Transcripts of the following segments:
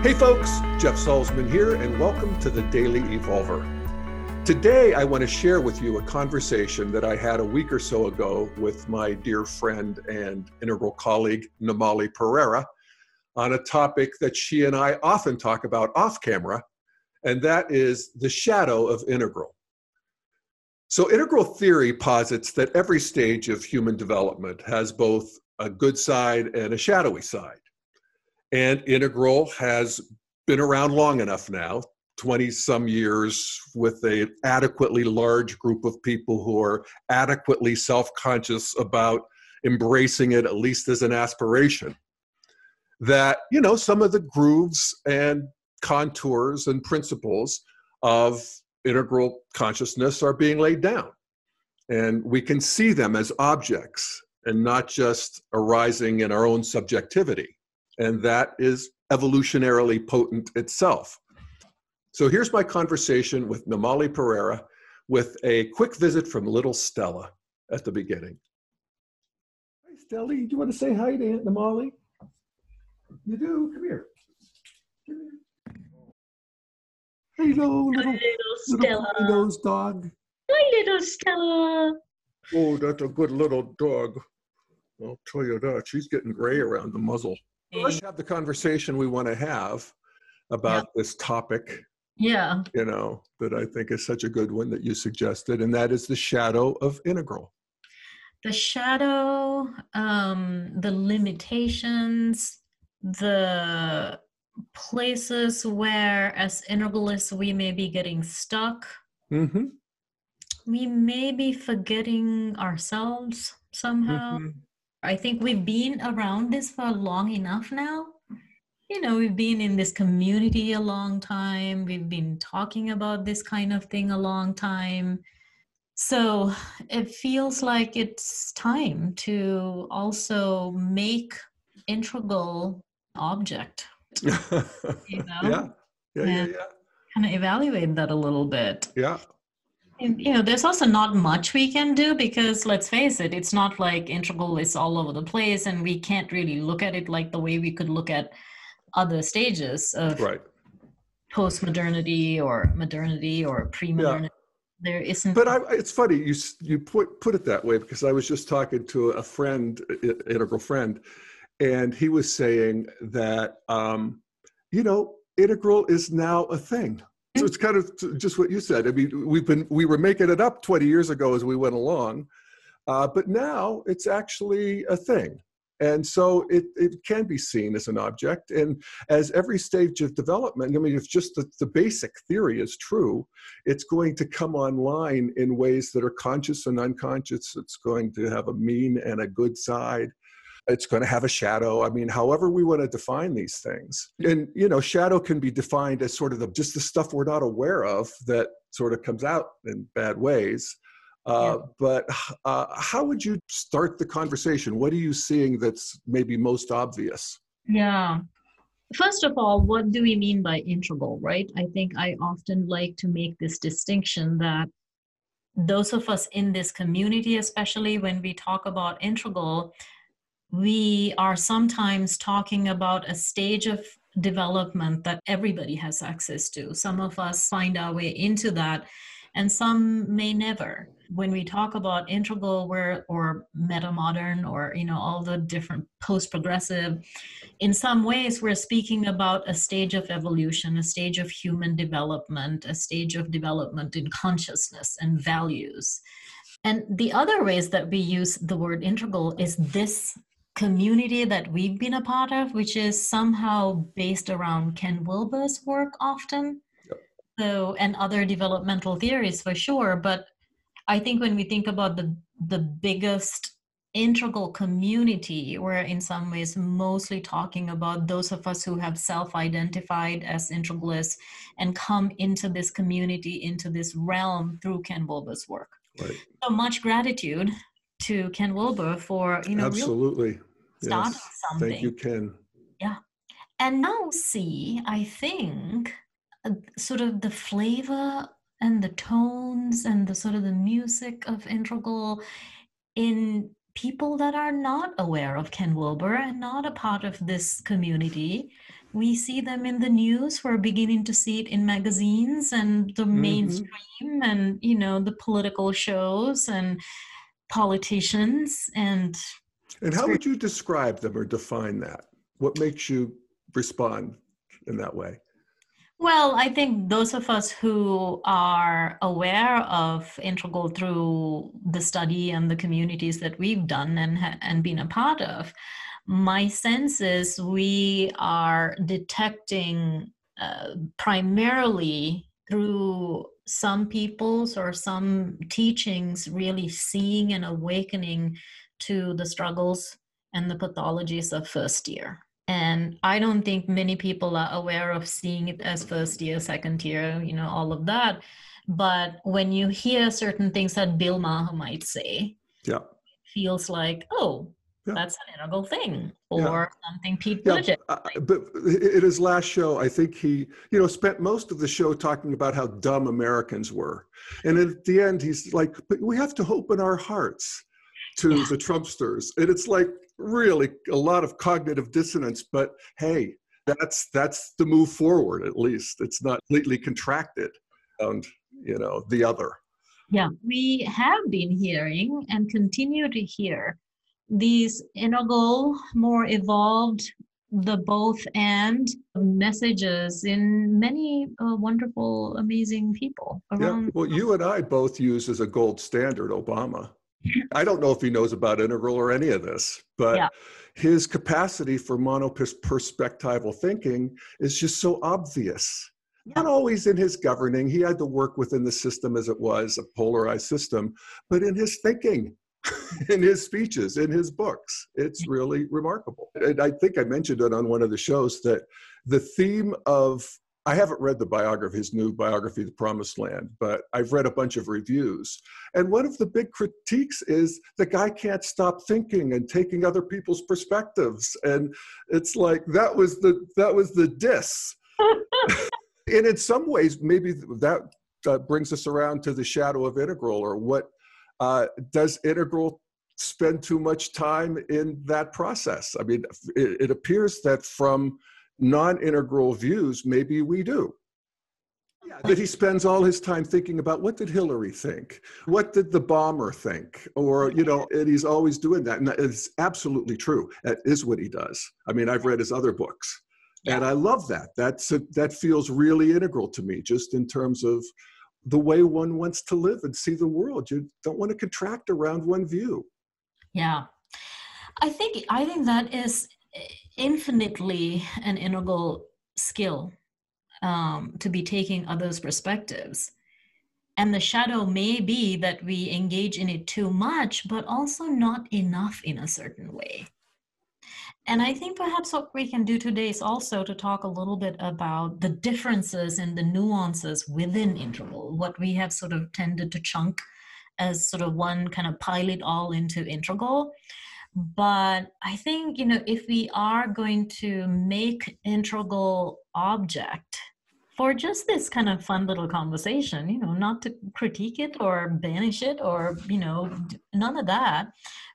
Hey folks, Jeff Salzman here, and welcome to the Daily Evolver. Today, I want to share with you a conversation that I had a week or so ago with my dear friend and integral colleague, Nomali Perera, on a topic that she and I often talk about off camera, and that is the shadow of integral. So, integral theory posits that every stage of human development has both a good side and a shadowy side. And integral has been around long enough now 20 some years with a adequately large group of people who are adequately self-conscious about embracing it at least as an aspiration that you know some of the grooves and contours and principles of integral consciousness are being laid down. And we can see them as objects and not just arising in our own subjectivity and that is evolutionarily potent itself. So here's my conversation with Nomali Perera with a quick visit from little Stella at the beginning. Hi, Stella. Do you want to say hi to Aunt Nomali? You do? Come here. Hello, little, little Stella. Little nose dog. Hi, little Stella. Oh, that's a good little dog. I'll tell you that. She's getting gray around the muzzle. Let's have the conversation we want to have about yeah. this topic. Yeah. You know, that I think is such a good one that you suggested, and that is the shadow of integral. The shadow, um, the limitations, the places where, as integralists, we may be getting stuck. Mm-hmm. We may be forgetting ourselves somehow. Mm-hmm. I think we've been around this for long enough now. You know, we've been in this community a long time. We've been talking about this kind of thing a long time. So it feels like it's time to also make integral object. you know? Yeah. Yeah, yeah, yeah. Kind of evaluate that a little bit. Yeah you know there's also not much we can do because let's face it it's not like integral is all over the place and we can't really look at it like the way we could look at other stages of right. post-modernity or modernity or pre-modernity yeah. there isn't but I, it's funny you you put put it that way because i was just talking to a friend integral friend and he was saying that um, you know integral is now a thing so it's kind of just what you said. I mean, we've been we were making it up 20 years ago as we went along, uh, but now it's actually a thing. And so it, it can be seen as an object. And as every stage of development, I mean, if just the, the basic theory is true, it's going to come online in ways that are conscious and unconscious. It's going to have a mean and a good side it's going to have a shadow. I mean however we want to define these things. And you know shadow can be defined as sort of the just the stuff we're not aware of that sort of comes out in bad ways. Uh, yeah. but uh, how would you start the conversation? What are you seeing that's maybe most obvious? Yeah. First of all what do we mean by integral right? I think i often like to make this distinction that those of us in this community especially when we talk about integral we are sometimes talking about a stage of development that everybody has access to. Some of us find our way into that, and some may never. When we talk about integral where, or meta modern or you know all the different post progressive, in some ways we're speaking about a stage of evolution, a stage of human development, a stage of development in consciousness and values. And the other ways that we use the word integral is this community that we've been a part of, which is somehow based around Ken Wilber's work often. Yep. So, and other developmental theories for sure. But I think when we think about the the biggest integral community, we're in some ways mostly talking about those of us who have self-identified as integralists and come into this community, into this realm through Ken Wilber's work. Right. So much gratitude to Ken Wilber for you know absolutely start yes. something. Thank you, Ken. Yeah. And now see, I think uh, sort of the flavor and the tones and the sort of the music of integral in people that are not aware of Ken Wilber and not a part of this community we see them in the news we're beginning to see it in magazines and the mm-hmm. mainstream and you know the political shows and politicians and and how would you describe them or define that? What makes you respond in that way? Well, I think those of us who are aware of Integral through the study and the communities that we've done and, and been a part of, my sense is we are detecting uh, primarily through some people's or some teachings really seeing and awakening to the struggles and the pathologies of first tier and i don't think many people are aware of seeing it as first tier second tier you know all of that but when you hear certain things that bill maher might say yeah feels like oh yeah. that's an integral thing or yeah. something pete yeah. Uh, but in his last show i think he you know spent most of the show talking about how dumb americans were and at the end he's like but we have to open our hearts to yeah. the trumpsters. And it's like really a lot of cognitive dissonance but hey that's that's the move forward at least. It's not completely contracted and you know the other. Yeah. We have been hearing and continue to hear these integral more evolved the both and messages in many uh, wonderful amazing people around yeah. well you and i both use as a gold standard obama I don't know if he knows about integral or any of this, but yeah. his capacity for monoperspectival thinking is just so obvious. Yeah. Not always in his governing, he had to work within the system as it was, a polarized system, but in his thinking, in his speeches, in his books. It's really remarkable. And I think I mentioned it on one of the shows that the theme of I haven't read the biography, his new biography, The Promised Land, but I've read a bunch of reviews. And one of the big critiques is the guy can't stop thinking and taking other people's perspectives. And it's like that was the that was the diss. and in some ways, maybe that uh, brings us around to the shadow of integral or what uh, does integral spend too much time in that process? I mean, it, it appears that from non-integral views, maybe we do. Yeah, that he spends all his time thinking about what did Hillary think? What did the bomber think? Or, you know, and he's always doing that. And it's absolutely true. That is what he does. I mean, I've read his other books. Yeah. And I love that. That's a, that feels really integral to me, just in terms of the way one wants to live and see the world. You don't want to contract around one view. Yeah. I think I think that is infinitely an integral skill um, to be taking others' perspectives. And the shadow may be that we engage in it too much, but also not enough in a certain way. And I think perhaps what we can do today is also to talk a little bit about the differences and the nuances within integral, what we have sort of tended to chunk as sort of one kind of pile it all into integral but i think you know if we are going to make integral object for just this kind of fun little conversation you know not to critique it or banish it or you know none of that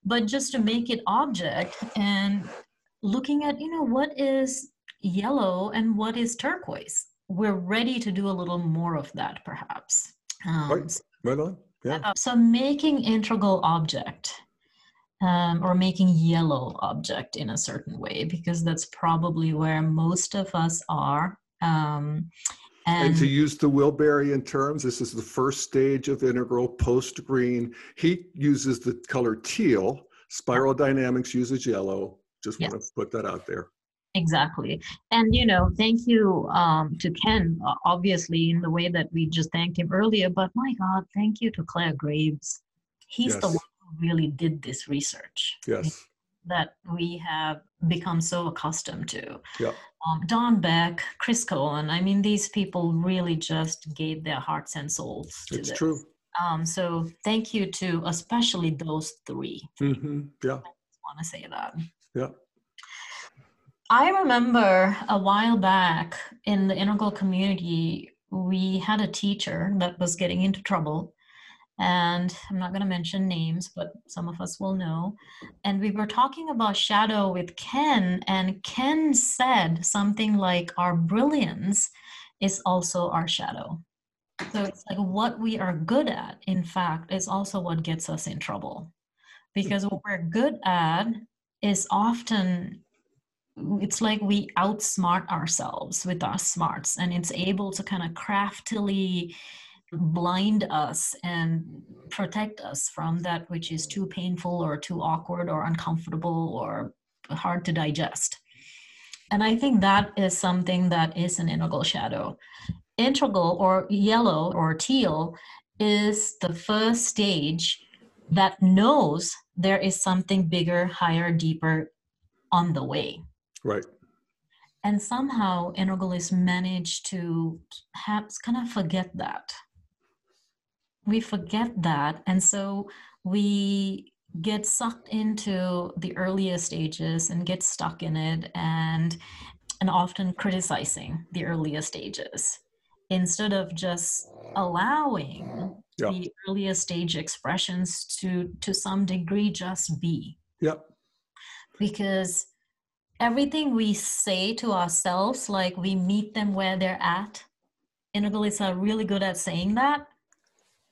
but just to make it object and looking at you know what is yellow and what is turquoise we're ready to do a little more of that perhaps. Um, right right on. Yeah. So making integral object um, or making yellow object in a certain way because that's probably where most of us are um, and, and, to use the Wilberian terms, this is the first stage of integral post green. He uses the color teal. Spiral dynamics uses yellow. Just yes. want to put that out there. Exactly. And, you know, thank you um, to Ken, obviously, in the way that we just thanked him earlier. But my God, thank you to Clare Graves. He's yes. the one really did this research. Yes. That we have become so accustomed to. Yeah. Um, Don Beck, Chris Cowan, I mean, these people really just gave their hearts and souls to it's this. true. Um, so thank you to especially those 3 mm-hmm. Yeah. I want to say that. Yeah. I remember a while back in the integral community, we had a teacher that was getting into trouble and I'm not going to mention names, but some of us will know. And we were talking about shadow with Ken, and Ken said something like, Our brilliance is also our shadow. So it's like what we are good at, in fact, is also what gets us in trouble. Because what we're good at is often it's like we outsmart ourselves with our smarts and it's able to kind of craftily blind us and protect us from that which is too painful or too awkward or uncomfortable or hard to digest. And I think that is something that is an integral shadow. Integral or yellow or teal is the first stage that knows there is something bigger, higher, deeper on the way. Right. And somehow Integral managed to perhaps kind of forget that we forget that. And so we get sucked into the earlier stages and get stuck in it and and often criticizing the earlier stages instead of just allowing yeah. the earlier stage expressions to to some degree just be. Yep. Because everything we say to ourselves like we meet them where they're at integralists are really good at saying that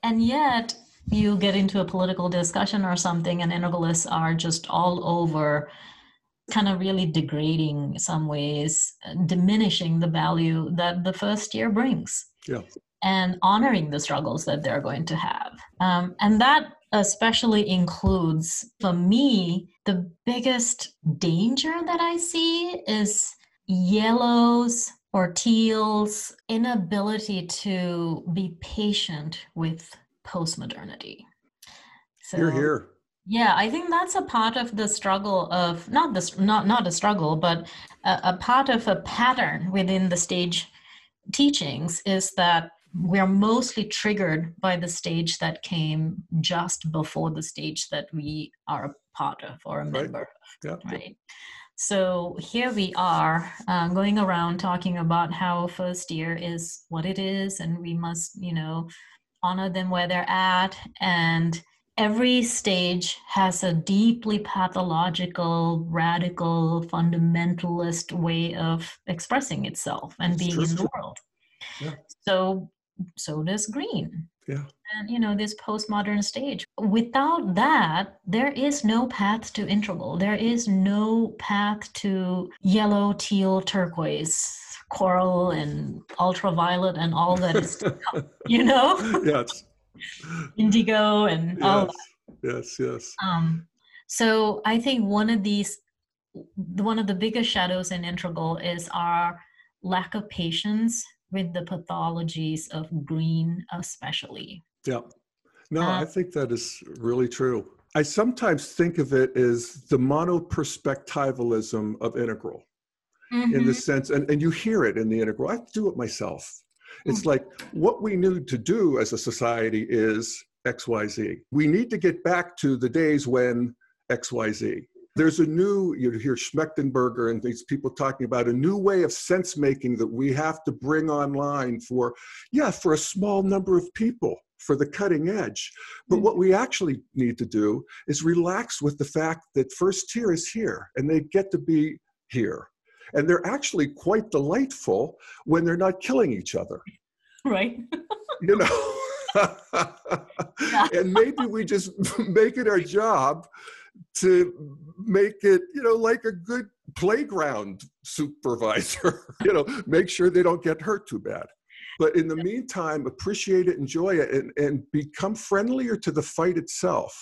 and yet you get into a political discussion or something and integralists are just all over kind of really degrading some ways diminishing the value that the first tier brings yeah. and honoring the struggles that they're going to have um, and that especially includes for me the biggest danger that i see is yellows or Teal's inability to be patient with postmodernity. So, here, here. Yeah, I think that's a part of the struggle of not this not not a struggle, but a, a part of a pattern within the stage teachings is that we're mostly triggered by the stage that came just before the stage that we are a part of or a member right. of. Yeah. Right. So here we are uh, going around talking about how first tier is what it is, and we must, you know, honor them where they're at. And every stage has a deeply pathological, radical, fundamentalist way of expressing itself and being in the world. Yeah. So, so does green. Yeah. And you know this postmodern stage. Without that there is no path to integral there is no path to yellow teal turquoise coral and ultraviolet and all that is to come you know? Yes. Indigo and yes. all that. yes yes. Um so i think one of these one of the biggest shadows in integral is our lack of patience with the pathologies of green especially yeah. No, uh, I think that is really true. I sometimes think of it as the monoperspectivalism of integral mm-hmm. in the mm-hmm. sense, and, and you hear it in the integral. I do it myself. It's mm-hmm. like what we need to do as a society is XYZ. We need to get back to the days when XYZ. There's a new, you hear Schmachtenberger and these people talking about a new way of sense making that we have to bring online for, yeah, for a small number of people for the cutting edge. But mm. what we actually need to do is relax with the fact that first tier is here and they get to be here. And they're actually quite delightful when they're not killing each other. Right. you know? and maybe we just make it our job to make it, you know, like a good playground supervisor, you know, make sure they don't get hurt too bad. But in the meantime, appreciate it, enjoy it, and, and become friendlier to the fight itself.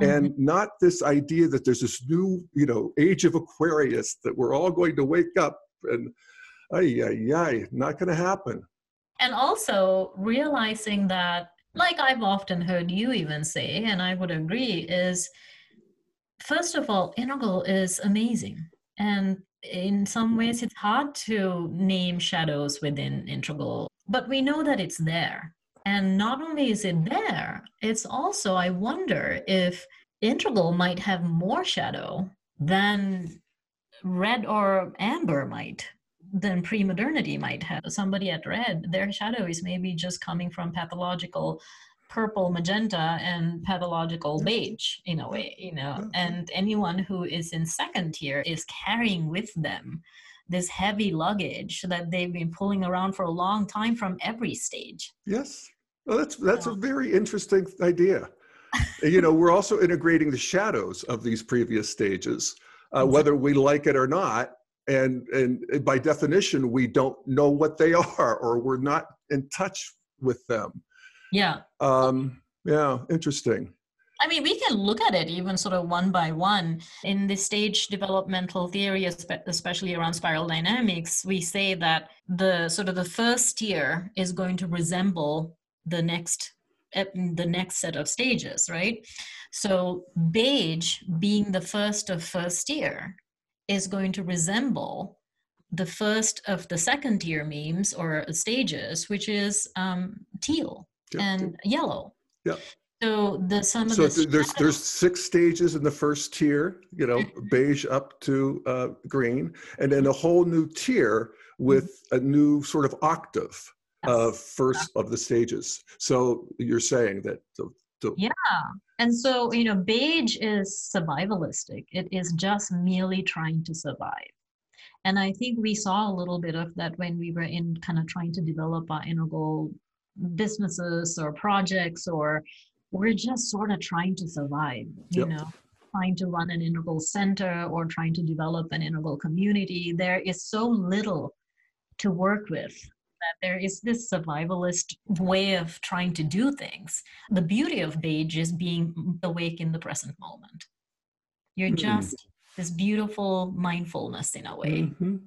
Mm-hmm. And not this idea that there's this new, you know, age of Aquarius that we're all going to wake up and, ay, ay, ay, not going to happen. And also realizing that, like I've often heard you even say, and I would agree, is first of all, integral is amazing. And in some ways, it's hard to name shadows within integral but we know that it's there. And not only is it there, it's also, I wonder if integral might have more shadow than red or amber might, than pre modernity might have. Somebody at red, their shadow is maybe just coming from pathological purple magenta and pathological beige in a way you know and anyone who is in second tier is carrying with them this heavy luggage that they've been pulling around for a long time from every stage. Yes. Well that's that's a very interesting idea. You know we're also integrating the shadows of these previous stages uh, whether we like it or not. And and by definition we don't know what they are or we're not in touch with them yeah um yeah interesting I mean, we can look at it even sort of one by one. In the stage developmental theory, especially around spiral dynamics, we say that the sort of the first tier is going to resemble the next the next set of stages, right? So beige being the first of first tier is going to resemble the first of the second tier memes or stages, which is um, teal yep. and yellow. Yeah. So the some of so the there's there's six stages in the first tier, you know, Mm-hmm. beige up to uh, green, and then a whole new tier with a new sort of octave of first of the stages. So you're saying that the, the Yeah. And so, you know, beige is survivalistic. It is just merely trying to survive. And I think we saw a little bit of that when we were in kind of trying to develop our integral businesses or projects, or we're just sort of trying to survive, you Yep. know, trying to run an integral center or trying to develop an integral community. There is so little to work with that there is this survivalist way of trying to do things. The beauty of beige is being awake in the present moment. You're Hmm. just this beautiful mindfulness in a way, Mhm.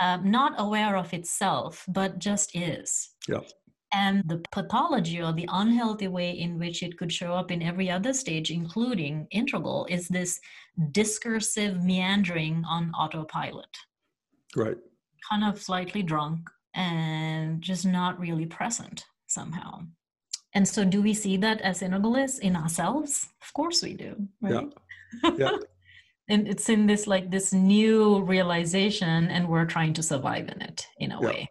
um, not aware of itself, but just is. Yeah. And the pathology or the unhealthy way in which it could show up in every other stage, including integral, is this discursive meandering on autopilot right. kind of slightly drunk and just not really present somehow. And so, do we see that as integralists in ourselves? Of course, we do, right? Yeah. and it's in this like this new realization, and we're trying to survive in it in a Yeah. way.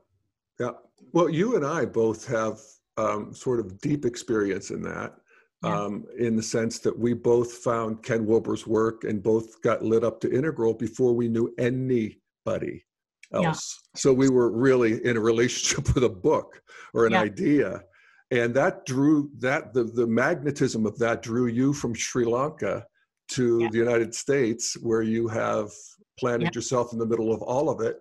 Yeah. Well, you and I both have um, sort of deep experience in that, Yeah. um, in the sense that we both found Ken Wilber's work and both got lit up to integral before we knew anybody else. Yeah. So we were really in a relationship with a book or an Yeah. idea. And that drew that the, the magnetism of that drew you from Sri Lanka to the United States, where you have planted yourself in the middle of all of it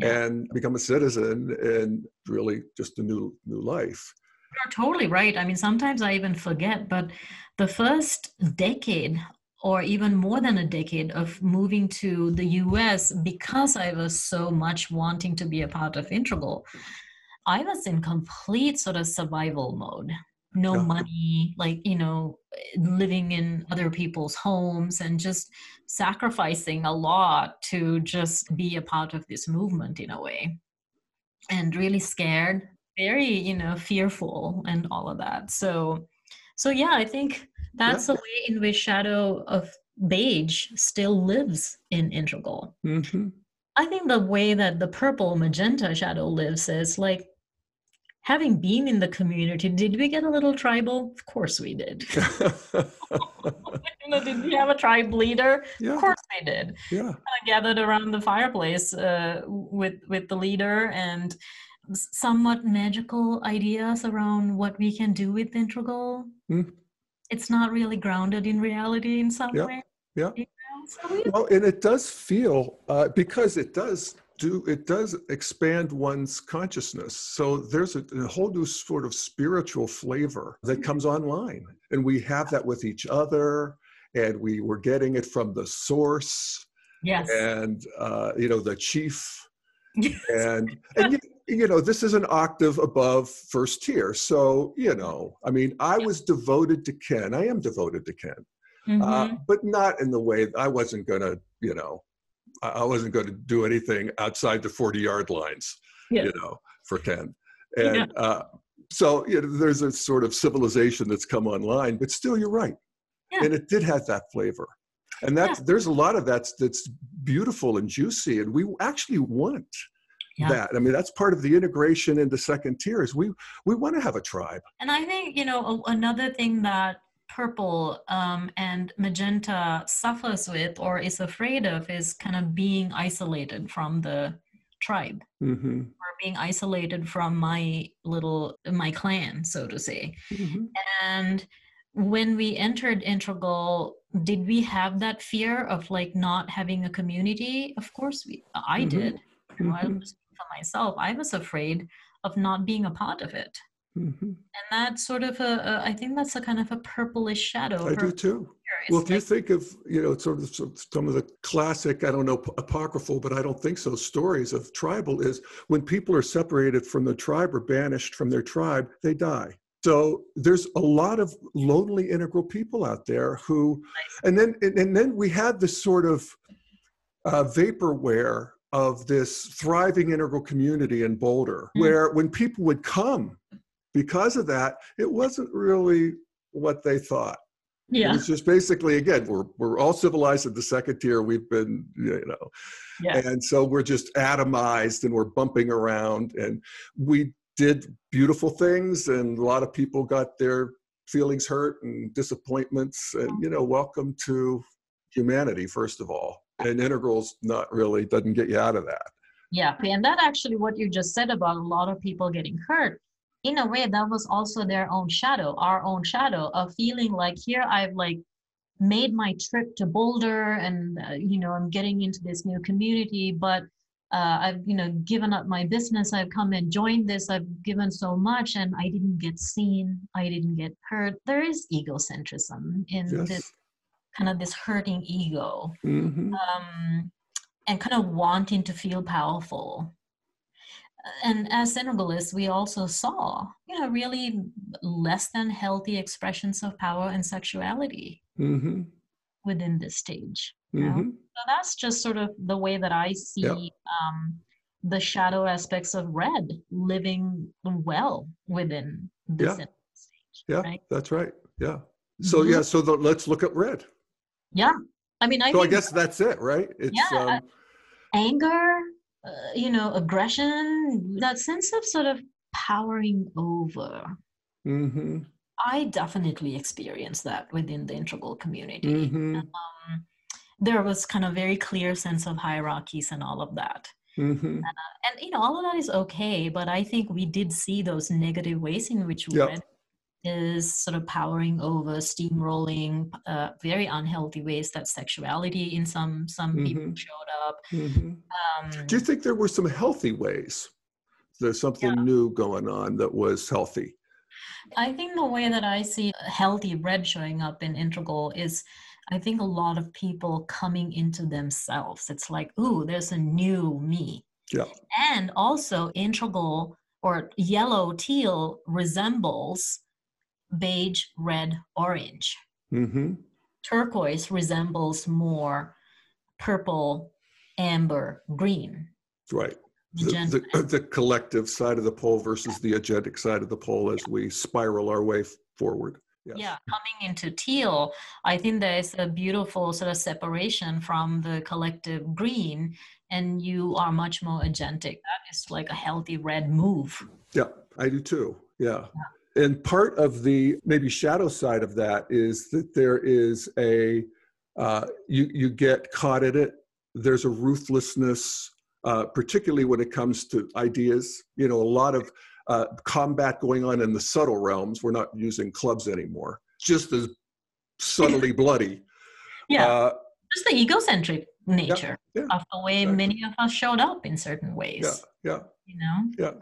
Yeah. and become a citizen and really just a new new life. You're totally right. I mean, sometimes I even forget, but the first decade or even more than a decade of moving to the US because I was so much wanting to be a part of Integral, I was in complete sort of survival mode. No Yeah. money, like, you know, living in other people's homes and just sacrificing a lot to just be a part of this movement in a way. And really scared very you know fearful and all of that so so yeah i think that's Yeah. the way in which shadow of beige still lives in integral Mm-hmm. i think the way that the purple magenta shadow lives is like having been in the community did we get a little tribal of course we did did we have a tribe leader yeah, of course we did yeah, of gathered around the fireplace uh, with with the leader and somewhat magical ideas around what we can do with integral. Mm. It's not really grounded in reality in some Yeah, way. yeah. you know? So we- Well, and it does feel uh, because it does do it does expand one's consciousness. So there's a, a whole new sort of spiritual flavor that comes online, and we have that with each other, and we were getting it from the source, yes. and uh, you know the chief. And and you, you know this is an octave above first tier. So you know i mean i was devoted to ken. I am devoted to ken. Uh, Mhm. but not in the way i wasn't gonna you know i wasn't going to do anything outside the 40 yard lines Yeah. you know for ken Yeah. and uh, so you know there's a sort of civilization that's come online but still you're right Yeah. and it did have that flavor and that's there's a lot of that's that's beautiful and juicy and we actually want yeah. that. I mean, that's part of the integration into second tier is We we want to have a tribe. And I think you know another thing that purple um, and magenta suffers with or is afraid of is kind of being isolated from the tribe mm-hmm. or being isolated from my little my clan so to say mm-hmm. and when we entered integral did we have that fear of like not having a community of course we i mm-hmm. did you know, I mm-hmm. for myself i was afraid of not being a part of it mm-hmm. and that's sort of a, a i think that's a kind of a purplish shadow i do too well, if like, you think of, you know, sort of some of the classic, I don't know, apocryphal, but I don't think so, stories of tribal is when people are separated from the tribe or banished from their tribe, they die. So there's a lot of lonely integral people out there who, and then and then we had this sort of uh, vaporware of this thriving integral community in Boulder, mm. where when people would come because of that, it wasn't really what they thought. Yeah. It's just basically again, we're we're all civilized at the second tier. We've been, you know, yeah. and so we're just atomized and we're bumping around and we did beautiful things and a lot of people got their feelings hurt and disappointments and you know, welcome to humanity first of all. And integrals not really doesn't get you out of that. Yeah, and that actually what you just said about a lot of people getting hurt in a way that was also their own shadow our own shadow of feeling like here i've like made my trip to boulder and uh, you know i'm getting into this new community but uh, i've you know given up my business. I've come and joined this. I've given so much and i didn't get seen. I didn't get heard there is egocentrism in yes. this kind of this hurting ego mm-hmm. um, and kind of wanting to feel powerful and as integralists, we also saw, you know, really less than healthy expressions of power and sexuality mm-hmm. within this stage. Mm-hmm. So that's just sort of the way that I see yep. um, the shadow aspects of red living well within this yeah. stage. Yeah, right? that's right. Yeah. So mm-hmm. yeah, so the, let's look at red. Yeah, I mean, I. So I guess that's it, right? It's, yeah. Um, anger, uh, you know, aggression, that sense of sort of powering over. Mm-hmm. I definitely experienced that within the integral community. Mm-hmm. Um, there was kind of very clear sense of hierarchies and all of that. Mm-hmm. Uh, and you know, all of that is okay, but I think we did see those negative ways in which yep. Is sort of powering over, steamrolling, uh, very unhealthy ways that sexuality in some some mm-hmm. people showed up. Mm-hmm. Um, Do you think there were some healthy ways? There's something yeah. new going on that was healthy. I think the way that I see healthy red showing up in integral is I think a lot of people coming into themselves. It's like, ooh, there's a new me. Yeah. And also integral or yellow teal resembles beige, red, orange. Mm-hmm. Turquoise resembles more purple, amber, green. Right. The, the, the, collective side of the pole versus the agentic side of the pole as we spiral our way forward. Yes. Yeah, coming into teal, I think there's a beautiful sort of separation from the collective green, and you are much more agentic. That is like a healthy red move. Yeah, I do too. Yeah. yeah and part of the maybe shadow side of that is that there is a uh, you you get caught in it. There's a ruthlessness, uh, particularly when it comes to ideas. You know, a lot of uh, combat going on in the subtle realms. We're not using clubs anymore. Just as subtly bloody. Yeah, uh, just the egocentric nature yeah, yeah, of the way exactly. many of us showed up in certain ways. Yeah, yeah. You know. Yeah.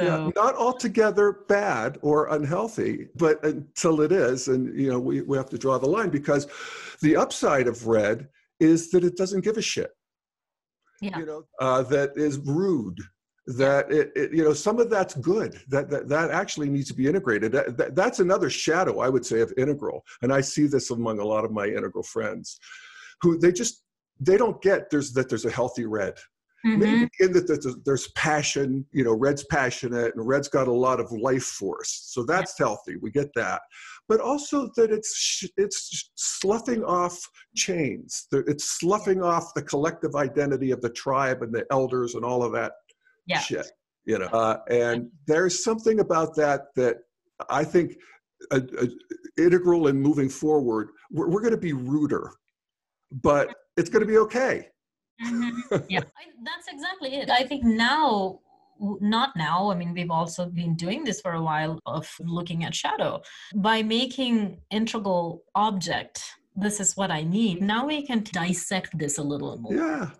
So, yeah, not altogether bad or unhealthy, but until it is, and you know, we, we have to draw the line because the upside of red is that it doesn't give a shit. Yeah. You know, uh, that is rude. That it, it, you know, some of that's good. That that, that actually needs to be integrated. That, that, that's another shadow, I would say, of integral. And I see this among a lot of my integral friends, who they just they don't get there's that there's a healthy red Mm-hmm. Maybe in that there's, there's, passion, you know, Red's passionate and Red's got a lot of life force. So that's yeah. healthy. We get that. But also that it's it's sloughing off chains. It's sloughing off the collective identity of the tribe and the elders and all of that yeah. shit. You know, uh, and there's something about that that I think a, a integral in moving forward. We're, we're going to be ruder, but it's going to be okay. Mm-hmm. Yeah, I, that's exactly it. I think now not now i mean we've also been doing this for a while of looking at shadow by making integral object this is what i need now we can dissect this a little more yeah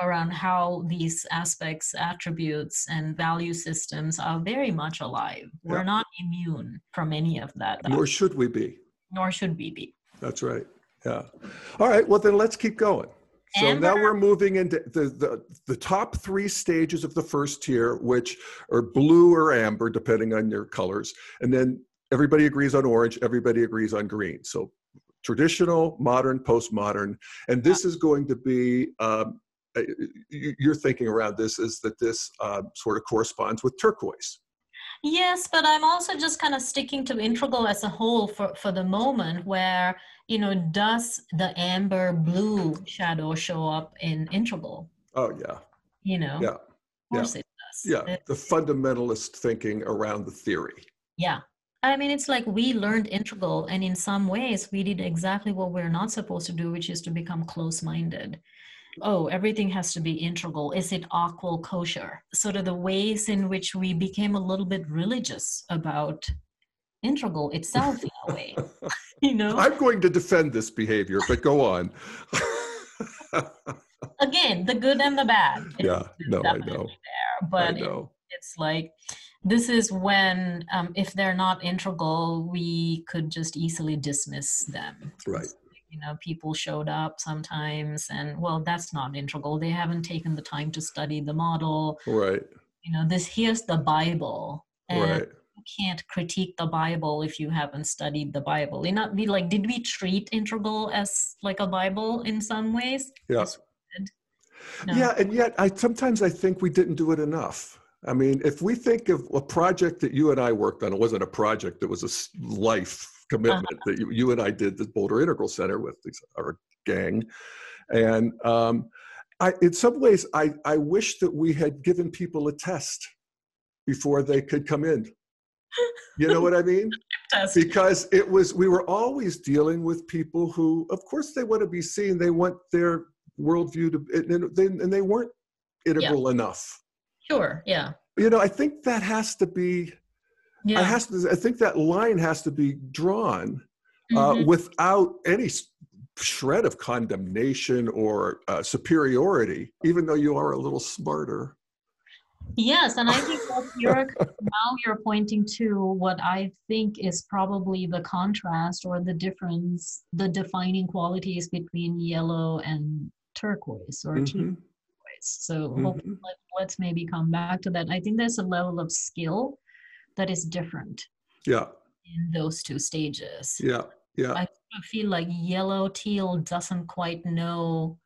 around how these aspects, attributes, and value systems are very much alive. Yeah. We're not immune from any of that. Nor should we be. Nor should we be. That's right. Yeah. All right. Well, then let's keep going. So now we're moving into the, the, the top three stages of the first tier, which are blue or amber, depending on your colors. And then everybody agrees on orange, everybody agrees on green. So traditional, modern, postmodern. And this yeah. is going to be um, uh, your thinking around this is that this uh, sort of corresponds with turquoise. Yes, but I'm also just kind of sticking to integral as a whole for, for the moment, where, you know, does the amber blue shadow show up in integral? Oh, yeah. You know? Yeah. Of course yeah. it does. Yeah, it's, the fundamentalist thinking around the theory. Yeah. I mean, it's like we learned integral, and in some ways, we did exactly what we're not supposed to do, which is to become close minded oh, everything has to be integral. Is it AQAL kosher? Sort of the ways in which we became a little bit religious about integral itself in a way. you know? I'm going to defend this behavior, but go on. Again, the good and the bad. Yeah, no, I know. There, but I know. It, it's like this is when um, if they're not integral we could just easily dismiss them right you know people showed up sometimes and well that's not integral. They haven't taken the time to study the model. Right. You know this here's the bible and right. you can't critique the bible if you haven't studied the bible. You know we like did we treat integral as like a bible in some ways? Yeah. No. yeah and yet i sometimes i think we didn't do it enough. I mean, if we think of a project that you and I worked on, it wasn't a project, it was a life commitment uh-huh. that you, you, and I did the Boulder Integral Center with our gang. And um, I, in some ways, I, I wish that we had given people a test before they could come in. You know what I mean? because it was, we were always dealing with people who, of course, they want to be seen, they want their worldview to, and they, and they weren't integral yeah. enough. Sure, yeah. You know, I think that has to be yeah. I has to, I think that line has to be drawn uh, mm-hmm. without any shred of condemnation or uh, superiority, even though you are a little smarter. Yes, and I think you're now you're pointing to what I think is probably the contrast or the difference, the defining qualities between yellow and turquoise or mm-hmm. turquoise. So mm-hmm. let, us maybe come back to that. I think there's a level of skill that is different yeah in those two stages yeah yeah i feel like yellow teal doesn't quite know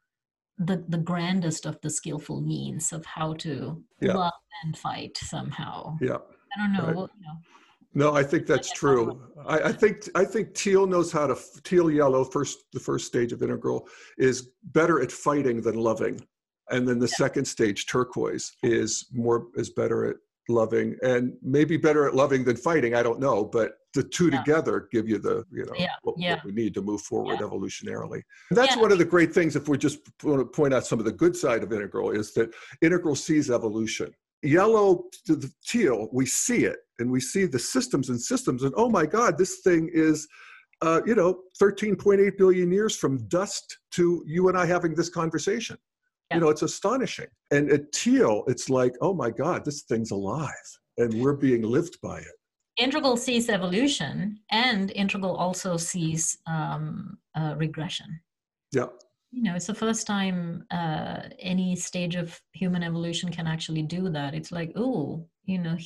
the the grandest of the skillful means of how to yeah. love and fight somehow yeah i don't know, right. you know no, I think that's true. I, I, think I think teal knows how to teal yellow first. The first stage of integral is better at fighting than loving, and then the yeah. second stage turquoise is more is better at loving and maybe better at loving than fighting i don't know but the two yeah. together give you the you know yeah. What, yeah. what, we need to move forward evolutionarily and that's one of the great things if we just want to point out some of the good side of integral is that integral sees evolution yellow to the teal we see it and we see the systems and systems and oh my god this thing is uh, you know 13.8 billion years from dust to you and i having this conversation you know it's astonishing. And at teal it's like oh my god this thing's alive and we're being lived by it. Integral sees evolution and integral also sees um, uh, regression. Yeah. You know it's the first time uh, any stage of human evolution can actually do that. It's like oh you know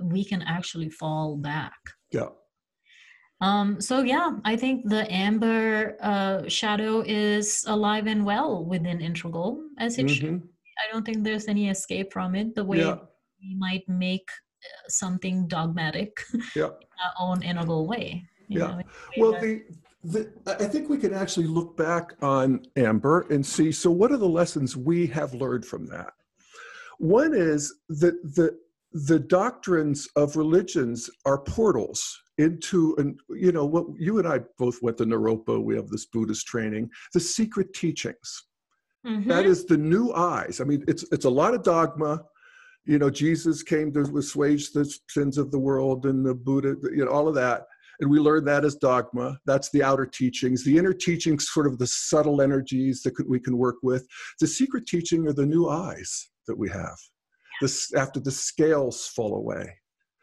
we can actually fall back. Yeah um, so yeah, I think the amber uh, shadow is alive and well within integral as it mm-hmm. should. I don't think there's any escape from it. The way yeah. we might make uh, something dogmatic yeah. in our own integral way. yeah. Know, well, that- the, the, I think we can actually look back on Amber and see. So, what are the lessons we have learned from that? One is that the the doctrines of religions are portals into and you know what you and I both went to Naropa. We have this Buddhist training. The secret teachings. Mm-hmm. That is the new eyes. I mean, it's it's a lot of dogma. You know, Jesus came to assuage the sins of the world, and the Buddha, you know, all of that. And we learn that as dogma. That's the outer teachings. The inner teachings, sort of the subtle energies that we can work with. The secret teaching are the new eyes that we have. This after the scales fall away.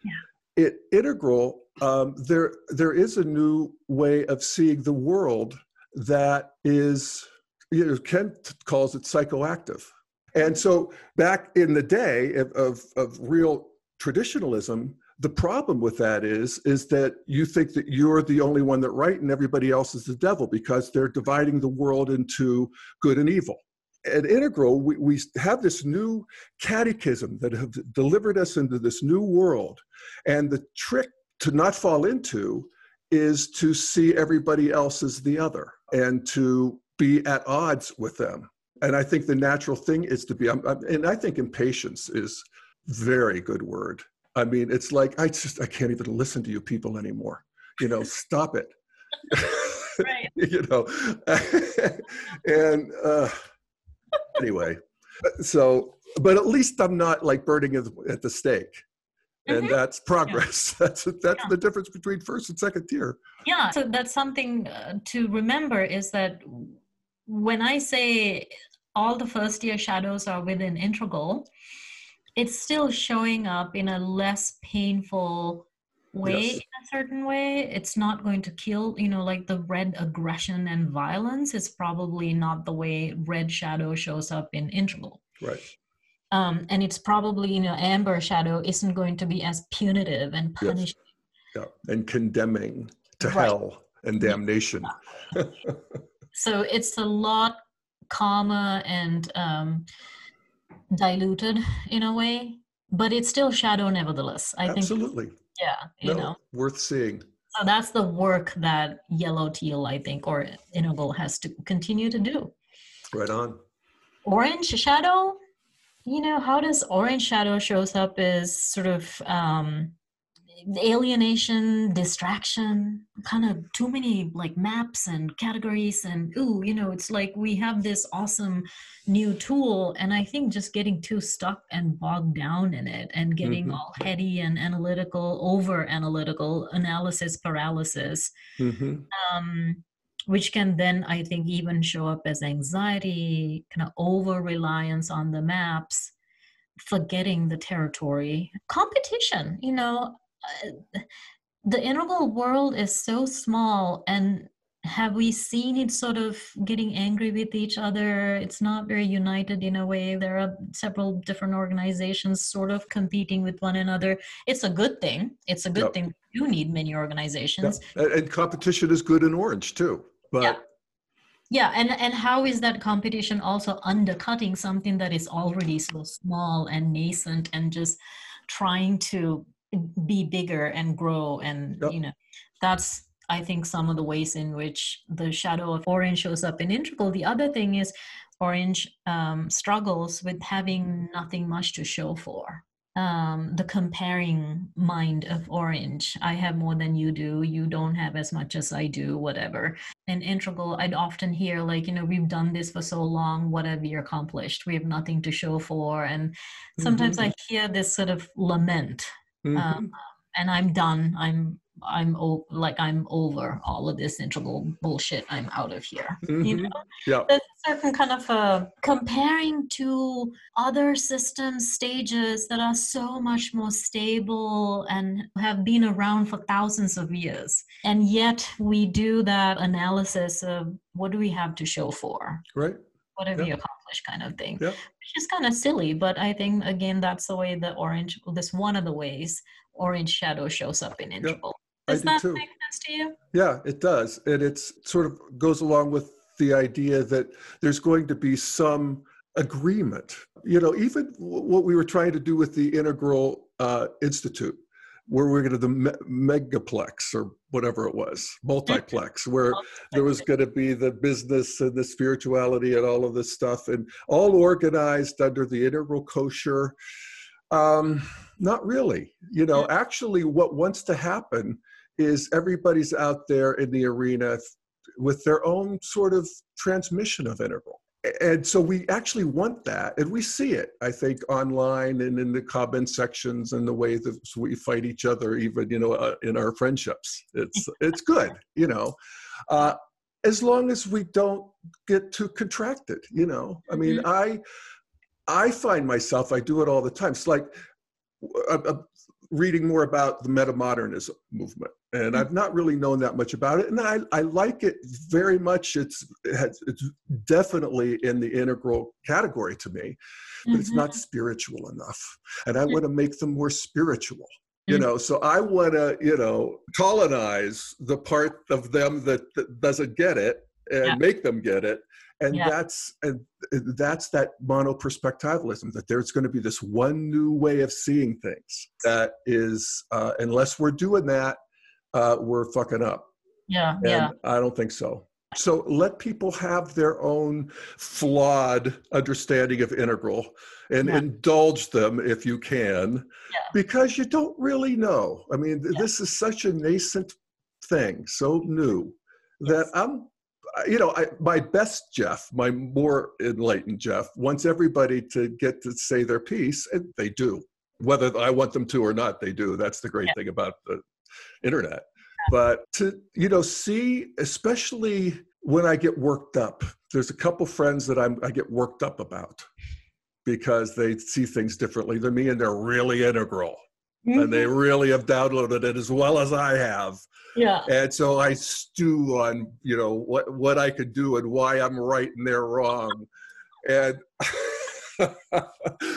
Yeah. It integral. Um, there there is a new way of seeing the world that is you know, Ken calls it psychoactive. And so back in the day of, of, of, real traditionalism, the problem with that is, is that you think that you're the only one that right and everybody else is the devil because they're dividing the world into good and evil. At Integral, we, we have this new catechism that have delivered us into this new world. And the trick to not fall into is to see everybody else as the other and to be at odds with them. And I think the natural thing is to be, I'm, I'm, and I think impatience is very good word. I mean, it's like I just I can't even listen to you people anymore. You know, stop it. Right. you know, and uh, anyway, so but at least I'm not like burning at the stake and mm-hmm. that's progress yeah. that's that's yeah. the difference between first and second tier yeah so that's something uh, to remember is that when I say all the first tier shadows are within integral, it's still showing up in a less painful way yes. in a certain way it's not going to kill you know like the red aggression and violence is probably not the way red shadow shows up in integral right um, and it's probably you know amber shadow isn't going to be as punitive and punishing yes. yeah and condemning to right. hell and damnation so it's a lot calmer and um, diluted in a way, but it's still shadow nevertheless. I think. Absolutely. think. Yeah, you no, know, worth seeing. So that's the work that yellow teal, I think, or Integral has to continue to do. Right on. Orange shadow, you know, how does orange shadow shows up is sort of um, alienation distraction kind of too many like maps and categories and ooh you know it's like we have this awesome new tool and i think just getting too stuck and bogged down in it and getting mm-hmm. all heady and analytical over analytical analysis paralysis mm-hmm. um, which can then i think even show up as anxiety kind of over reliance on the maps forgetting the territory competition you know Uh, the integral world is so small and have we seen it sort of getting angry with each other it's not very united in a way there are several different organizations sort of competing with one another it's a good thing it's a good yep. thing you need many organizations yep. and competition is good in orange too but yeah. yeah and and how is that competition also undercutting something that is already so small and nascent and just trying to be bigger and grow and yep. you know that's i think some of the ways in which the shadow of orange shows up. In integral the other thing is orange um, struggles with having nothing much to show for. Um, the comparing mind of orange. I have more than you do. You don't have as much as i do whatever. In integral i'd often hear like you know we've done this for so long. What have we accomplished? We have nothing to show for. And sometimes mm-hmm. i hear this sort of lament mm-hmm. Um, and I'm done. I'm I'm o- like I'm over all of this integral bullshit. I'm out of here. Mm-hmm. You know, yeah. There's a certain kind of uh, comparing to other systems stages that are so much more stable and have been around for thousands of years, and yet we do that analysis of what do we have to show for? Right. What have yeah. we accomplished? kind of thing yeah. which is kind of silly but i think again that's the way the orange this one of the ways orange shadow shows up in integral yeah, does that too. make sense to you yeah it does and it's sort of goes along with the idea that there's going to be some agreement you know even what we were trying to do with the integral uh, institute where we're going to the me- megaplex or whatever it was, multiplex, where there was going to be the business and the spirituality and all of this stuff, and all organized under the integral kosher. Um, not really. You know, actually, what wants to happen is everybody's out there in the arena with their own sort of transmission of integral and so we actually want that and we see it i think online and in the comment sections and the way that we fight each other even you know uh, in our friendships. It's it's good you know? Uh, as long as we don't get too contracted you know? I mean mm-hmm. i i find myself i do it all the time. It's like uh, uh, reading more about the metamodernism movement and I've not really known that much about it. And I, I like it very much. It's it's definitely in the integral category to me, but mm-hmm. it's not mm-hmm. spiritual enough. And I want to make them more spiritual. You mm-hmm. know, so I want to, you know, colonize the part of them that, that doesn't get it and yeah. make them get it. And yeah. that's and that's that monoperspectivalism that there's going to be this one new way of seeing things that is uh, unless we're doing that uh, we're fucking up. Yeah, and yeah. I don't think so. So let people have their own flawed understanding of integral and yeah. indulge them if you can, yeah. because you don't really know. I mean, this is such a nascent thing, so new, that I'm, you know, I, my best Jeff, my more enlightened Jeff, wants everybody to get to say their piece, and they do. Whether I want them to or not, they do. That's the great thing about the internet. But to, you know, see, especially when I get worked up, there's a couple friends that I'm, I get worked up about because they see things differently than me and they're really integral. Mm-hmm. And they really have downloaded it as well as I have. Yeah. And so I stew on, you know, what what I could do and why I'm right and they're wrong. And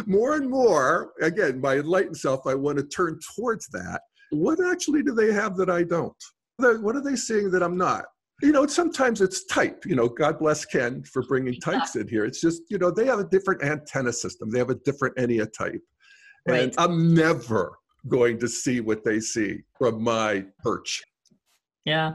more and more, again, my enlightened self, I want to turn towards that what actually do they have that I don't? What are they seeing that I'm not? You know, sometimes it's type. You know, God bless Ken for bringing types in here. It's just, you know, they have a different antenna system. They have a different enneatype. Right. And I'm never going to see what they see from my perch. Yeah.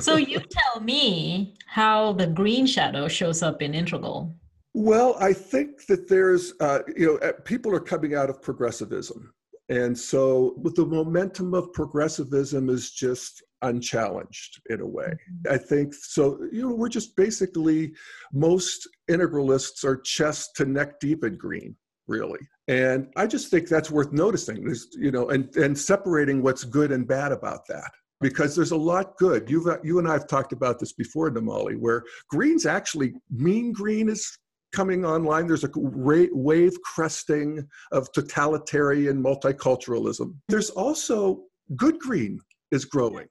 So you tell me how the green shadow shows up in integral. Well, I think that there's, uh, you know, uh, people are coming out of progressivism. And so the momentum of progressivism is just unchallenged in a way. Mm-hmm. I think so. You know, we're just basically most integralists are chest to neck deep in green, really. And I just think that's worth noticing. There's, you know, and and separating what's good and bad about that. Because there's a lot good. You've you and I have talked about this before, Nomali, where green's actually mean green is coming online. There's a wave cresting of totalitarian multiculturalism. There's also good green is growing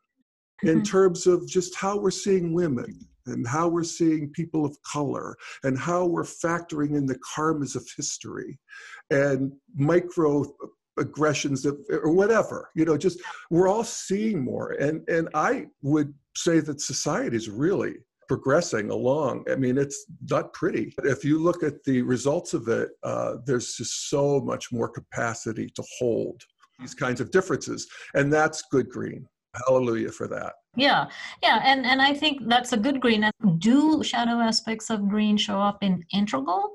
in mm-hmm. terms of just how we're seeing women and how we're seeing people of color and how we're factoring in the karmas of history and micro aggressions of, or whatever you know just we're all seeing more and and i would say that society is really progressing along. I mean, it's not pretty. But if you look at the results of it, uh, there's just so much more capacity to hold these kinds of differences. And that's good green. Hallelujah for that. Yeah, yeah, and and I think that's a good green. Do shadow aspects of green show up in integral?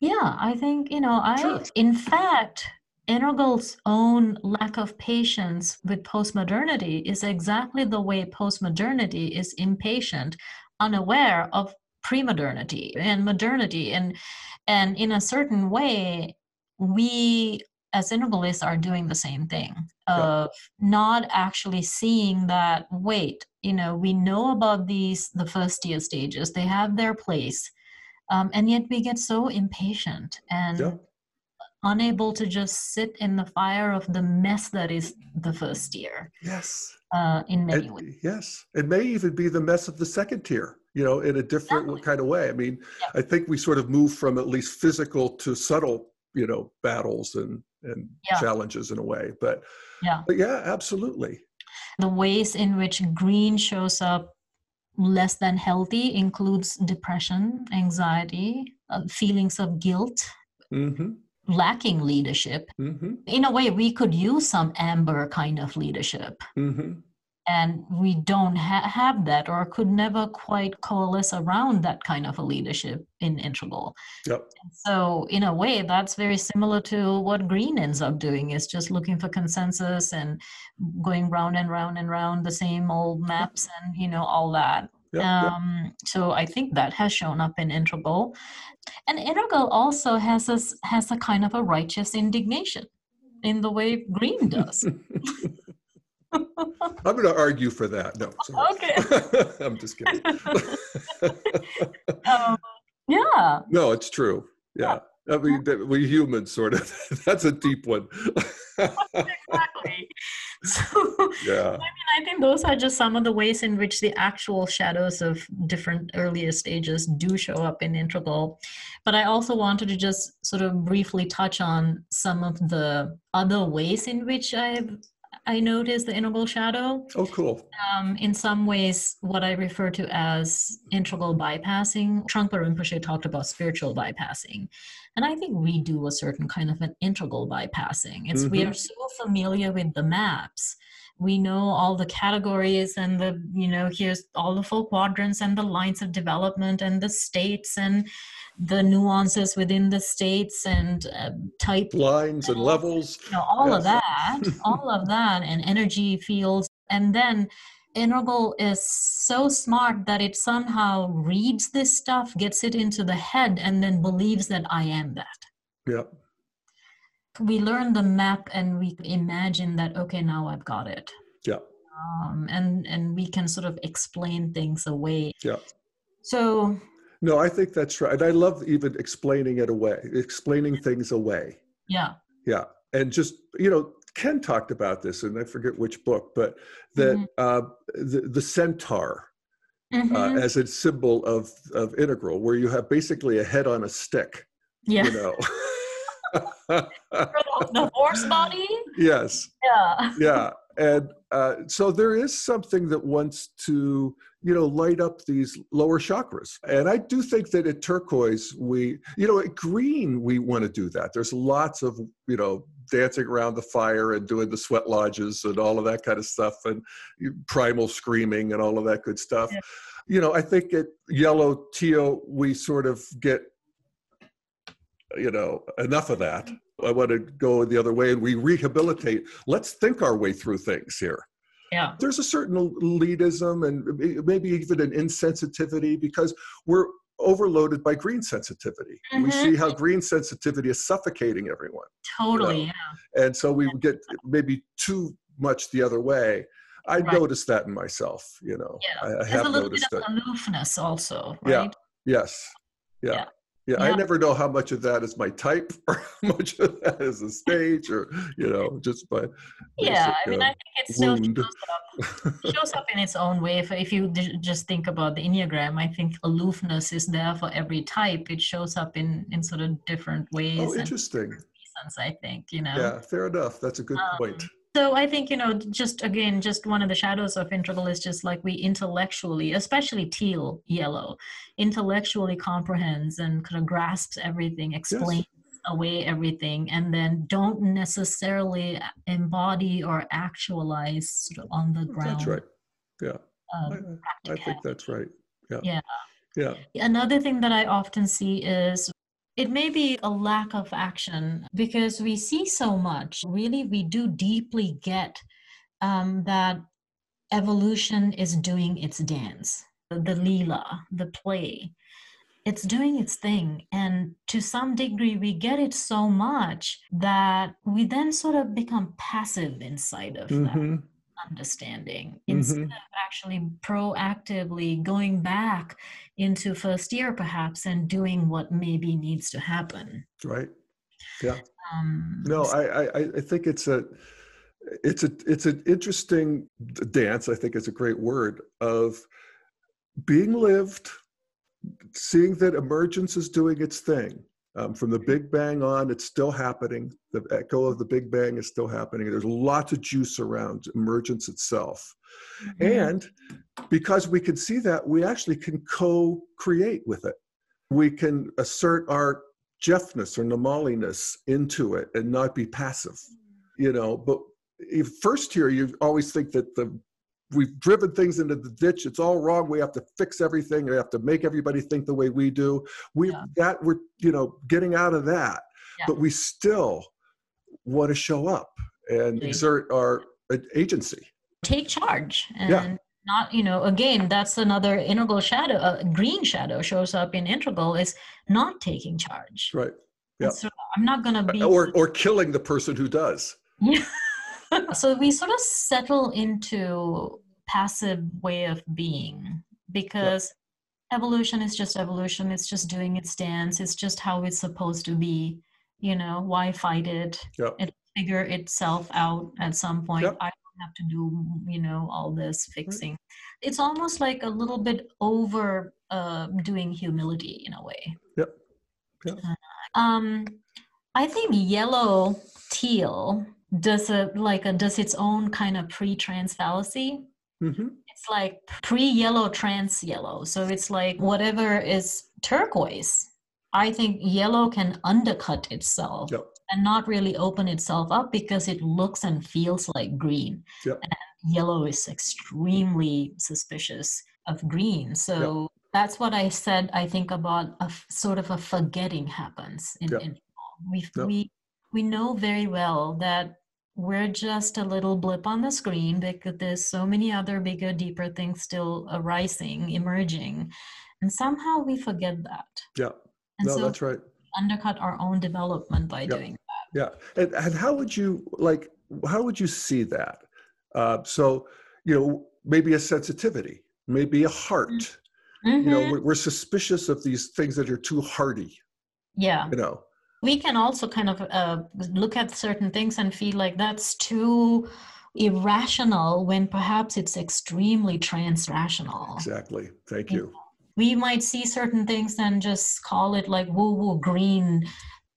Yeah, I think you know. I sure. in fact, Integral's own lack of patience with postmodernity is exactly the way postmodernity is impatient unaware of pre-modernity and modernity and and in a certain way we as integralists are doing the same thing of yeah. not actually seeing that wait you know we know about these the first tier stages they have their place um, and yet we get so impatient and yeah. unable to just sit in the fire of the mess that is the first tier yes uh, in many ways. Yes, it may even be the mess of the second tier, you know, in a different exactly. kind of way. I mean, yeah. I think we sort of move from at least physical to subtle, you know, battles and and yeah. challenges in a way. But yeah, but yeah, absolutely. The ways in which green shows up less than healthy includes depression, anxiety, uh, feelings of guilt. Mm-hmm lacking leadership. Mm-hmm. In a way, we could use some amber kind of leadership. Mm-hmm and we don't ha- have that or could never quite coalesce around that kind of a leadership in integral. Yep. so in a way that's very similar to what green ends up doing is just looking for consensus and going round and round and round the same old maps and you know all that. Yep, um, yep. so i think that has shown up in integral. And integral also has has a kind of a righteous indignation in the way green does I'm going to argue for that. No, okay. I'm just kidding. um, yeah. No, it's true. Yeah. I mean, we humans sort of, that's a deep one. exactly. So, yeah. I mean, I think those are just some of the ways in which the actual shadows of different earlier stages do show up in integral. But I also wanted to just sort of briefly touch on some of the other ways in which I've I notice the integral shadow. Oh, cool. Um, in some ways, what I refer to as integral bypassing. Trungpa Rinpoche talked about spiritual bypassing. And I think we do a certain kind of an integral bypassing. It's mm-hmm. we are so familiar with the maps. We know all the categories and the, you know, here's all the full quadrants and the lines of development and the states and the nuances within the states and uh, type lines and levels. You know, all yes. of that all of that and energy fields. And then integral is so smart that it somehow reads this stuff gets it into the head and then believes that i am that. Yeah we learn the map and we imagine that okay now i've got it. Yeah um, and and we can sort of explain things away. Yeah so no, I think that's right. And I love even explaining it away, explaining things away. Yeah. Yeah. And just, you know, Ken talked about this, and I forget which book, but that mm-hmm. uh, the, the centaur uh, mm-hmm. uh, as a symbol of, of integral, where you have basically a head on a stick. Yeah. You know. the horse body? Yes. Yeah. Yeah. And uh, so there is something that wants to you know light up these lower chakras. And i do think that at turquoise we you know at green we want to do that. There's lots of you know dancing around the fire and doing the sweat lodges and all of that kind of stuff and primal screaming and all of that good stuff. Yeah. you know i think at yellow teal we sort of get you know enough of that. I want to go the other way and we rehabilitate. Let's think our way through things here yeah. There's a certain elitism and maybe even an insensitivity because we're overloaded by green sensitivity. Mm-hmm. We see how green sensitivity is suffocating everyone. Totally, you know? yeah. And so we get maybe too much the other way. I right. noticed that in myself, you know. Yeah. I, I have noticed that. aloofness also, right? Yeah. Yes. yeah. yeah. Yeah, yeah, I never know how much of that is my type or how much of that is a stage or, you know, just by. Yeah, basic, I mean, uh, I think it still shows up, shows up, in its own way. If, if you just think about the Enneagram, I think aloofness is there for every type. It shows up in, in sort of different ways. Oh, interesting. Reasons, I think, you know. Yeah, fair enough. That's a good um, point so i think you know just again just one of the shadows of integral is just like we intellectually especially teal yellow intellectually comprehends and kind of grasps everything explains yes. away everything and then don't necessarily embody or actualize on the ground that's right. yeah. um, I, I think that's right. Yeah. Yeah. Yeah. Another thing that i often see is it may be a lack of action because we see so much. Really, we do deeply get um, that evolution is doing its dance, the, Leela, the play. It's doing its thing. And to some degree, we get it so much that we then sort of become passive inside of mm-hmm. that understanding mm-hmm. instead of actually proactively going back into first tier perhaps and doing what maybe needs to happen. Right. Yeah. Um, no I, I i think it's a it's a it's an interesting dance i think is a great word of being lived seeing that emergence is doing its thing um, from the Big Bang on, it's still happening. The echo of the Big Bang is still happening. There's lots of juice around emergence itself. Mm-hmm. And because we can see that, we actually can co create with it. We can assert our Jeffness or Nomaliness into it and not be passive, you know. But if first tier, you always think that the we've driven things into the ditch. It's all wrong. We have to fix everything. We have to make everybody think the way we do. We yeah. that we're you know getting out of that, yeah. but we still want to show up and exert our agency. Take charge and yeah. not you know again that's another integral shadow. A uh, green shadow shows up in integral is not taking charge. Right. Yeah. So I'm not going to be or or killing the person who does. Yeah. so we sort of settle into passive way of being because evolution is just evolution it's just doing its dance it's just how it's supposed to be you know why fight it yep. it figure itself out at some point i don't have to do you know all this fixing right. it's almost like a little bit over uh, doing humility in a way yep, yep. Uh, um i think yellow teal does a like a does its own kind of pre-trans fallacy mm-hmm. it's like pre-yellow trans yellow so it's like whatever is turquoise i think yellow can undercut itself yep. and not really open itself up because it looks and feels like green yep. and yellow is extremely suspicious of green so yep. that's what i said i think about a sort of a forgetting happens in, in we we we know very well that we're just a little blip on the screen because there's so many other bigger deeper things still arising emerging. And somehow we forget that. Yeah. And no so that's right. undercut our own development by yeah. doing that. Yeah. And, and how would you like how would you see that? Uh, so you know maybe a sensitivity maybe a heart. Mm-hmm. you know mm-hmm. we're, we're suspicious of these things that are too hardy. Yeah. You know we can also kind of uh, look at certain things and feel like that's too irrational when perhaps it's extremely transrational. Exactly. Thank you. We might see certain things and just call it like woo woo green, yeah.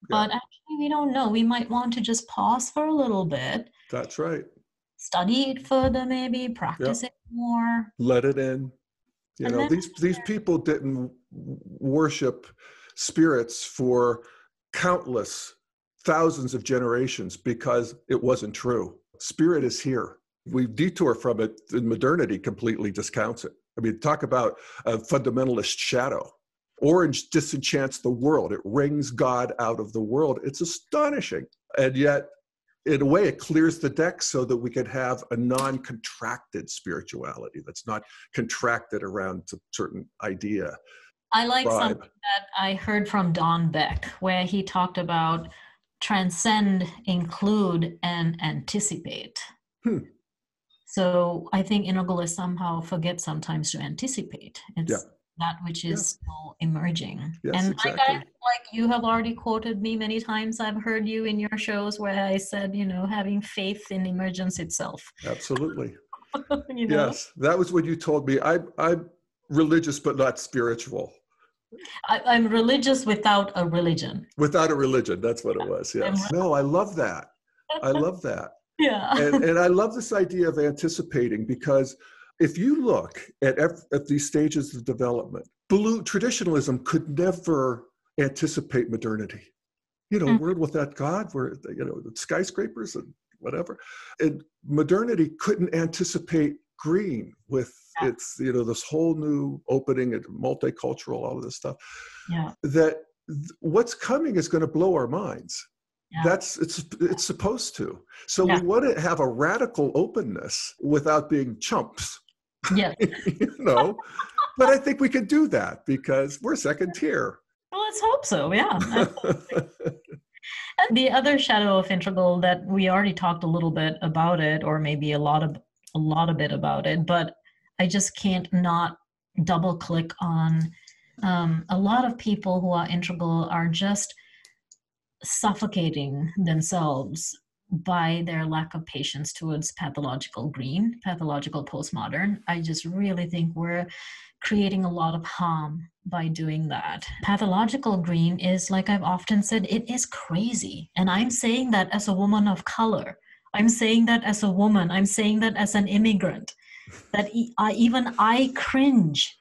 but actually we don't know. We might want to just pause for a little bit. That's right. Study it further, maybe practice it more. Let it in. You and know, these these people didn't worship spirits for countless thousands of generations because it wasn't true. Spirit is here. We detour from it, and modernity completely discounts it. I mean, talk about a fundamentalist shadow. Orange disenchants the world, it wrings God out of the world. It's astonishing. And yet, in a way, it clears the deck so that we can have a non contracted spirituality that's not contracted around a certain idea. I like something that I heard from Don Beck, where he talked about transcend, include, and anticipate. Hmm. So I think integralists somehow forget sometimes to anticipate. It's yeah. that which is yeah. still emerging. Yes, and exactly. like, I, like you have already quoted me many times. I've heard you in your shows where I said, you know, having faith in emergence itself. Absolutely. you know? Yes, that was what you told me. I, I'm religious, but not spiritual. I, am religious without a religion. Without a religion, that's what it was. Yes. No, I love that. I love that. yeah. and, and I love this idea of anticipating because if you look at, at these stages of development, blue traditionalism could never anticipate modernity. You know, mm-hmm. world without God, where you know skyscrapers and whatever, and modernity couldn't anticipate green with yeah. it's you know this whole new opening and multicultural all of this stuff yeah. that th- what's coming is going to blow our minds yeah. that's it's it's supposed to so yeah. we want to have a radical openness without being chumps yeah you know but i think we could do that because we're second tier well let's hope so yeah And the other shadow of integral that we already talked a little bit about it or maybe a lot of a lot of it about it but I just can't not double click on um, a lot of people who are integral are just suffocating themselves by their lack of patience towards pathological green, pathological postmodern. I just really think we're creating a lot of harm by doing that. Pathological green is, like I've often said, it is crazy. And I'm saying that as a woman of color. I'm saying that as a woman. I'm saying that as an immigrant that I, even I cringe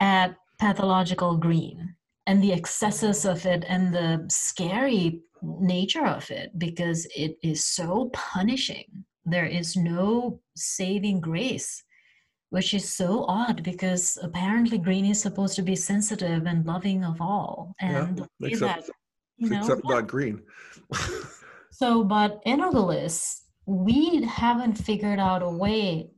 at pathological green. and the excesses of it and the scary nature of it because it is so punishing. There is no saving grace, which is so odd because apparently green is supposed to be sensitive and loving of all. And yeah, except, that, you know, except not green. so, but in all integralists, we haven't figured out a way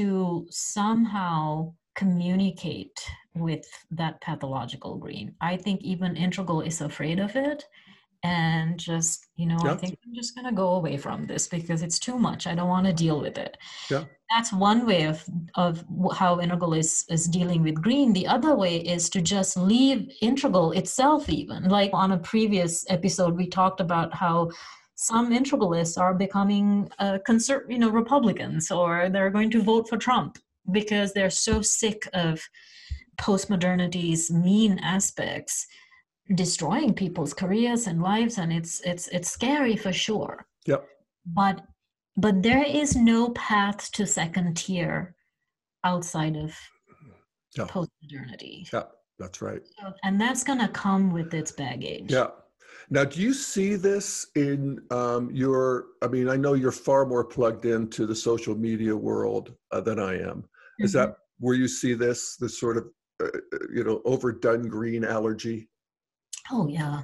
to somehow communicate with that pathological green. I think even Integral is afraid of it and just you know yeah. i think i'm just going to go away from this because it's too much. I don't want to deal with it. Yeah. That's one way of of how integral is is dealing with green. The other way is to just leave integral itself even. Like on a previous episode we talked about how some integralists are becoming uh, you know republicans or they're going to vote for trump because they're so sick of postmodernity's mean aspects destroying people's careers and lives and it's it's it's scary for sure. Yep. But but there is no path to second tier outside of yeah. post-modernity. Yeah that's right. So, and that's going to come with its baggage. Yeah now do you see this in um, your i mean i know you're far more plugged into the social media world uh, than i am is mm-hmm. that where you see this this sort of uh, uh you know overdone green allergy Oh yeah.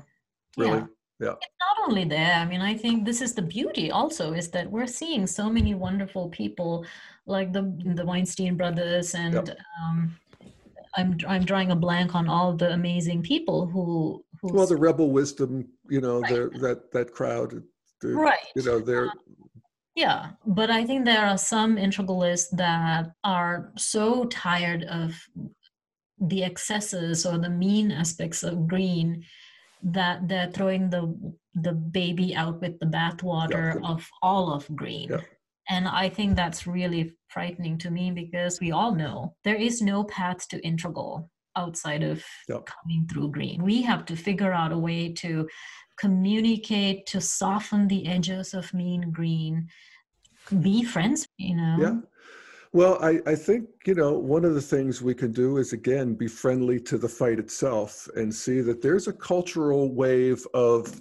Really? Yeah. yeah. It's not only there. I mean, I think this is the beauty also is that we're seeing so many wonderful people like the the Weinstein brothers and yep. um, I'm I'm drawing a blank on all the amazing people who who well the rebel wisdom you know right. that that crowd right you know they're uh, yeah, but I think there are some integralists that are so tired of the excesses or the mean aspects of green that they're throwing the the baby out with the bathwater yeah. of all of green yeah. And i think that's really frightening to me because we all know there is no path to integral outside of yeah. coming through green. We have to figure out a way to communicate to soften the edges of mean green be friends you know? Yeah. Well, I, I think, you know, one of the things we can do is, again, be friendly to the fight itself and see that there's a cultural wave of,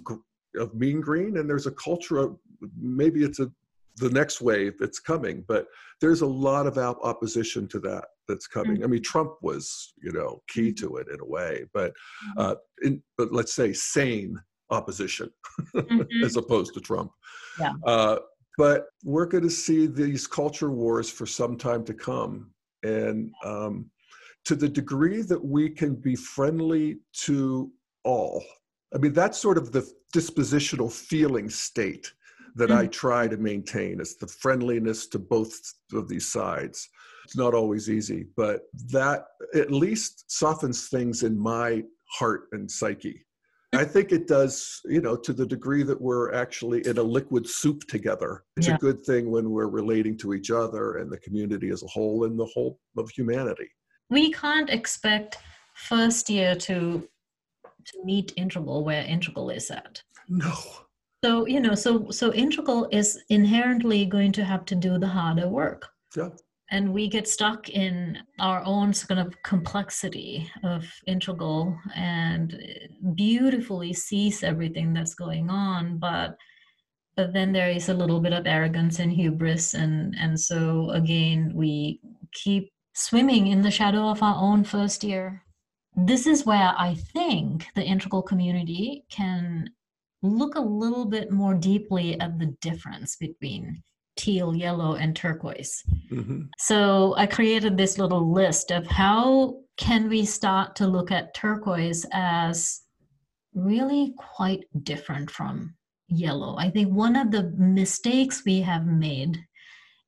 of mean green and there's a culture of, maybe it's a, the next wave that's coming, but there's a lot of opposition to that that's coming. Mm-hmm. I mean, Trump was, you know, key mm-hmm. to it in a way, but, mm-hmm. uh, in, but let's say sane opposition mm-hmm. as opposed to Trump. Yeah. Uh, but we're going to see these culture wars for some time to come. And um, to the degree that we can be friendly to all, I mean, that's sort of the dispositional feeling state that mm-hmm. I try to maintain is the friendliness to both of these sides. It's not always easy, but that at least softens things in my heart and psyche. I think it does, you know, to the degree that we're actually in a liquid soup together. It's yeah. a good thing when we're relating to each other and the community as a whole and the whole of humanity. We can't expect first tier to to meet integral where integral is at. No. So, you know, so so integral is inherently going to have to do the harder work. Yeah and we get stuck in our own kind of complexity of integral and beautifully sees everything that's going on but but then there is a little bit of arrogance and hubris and and so again we keep swimming in the shadow of our own first tier this is where i think the integral community can look a little bit more deeply at the difference between teal, yellow, and turquoise. Mm-hmm. So I created this little list of how can we start to look at turquoise as really quite different from yellow. I think one of the mistakes we have made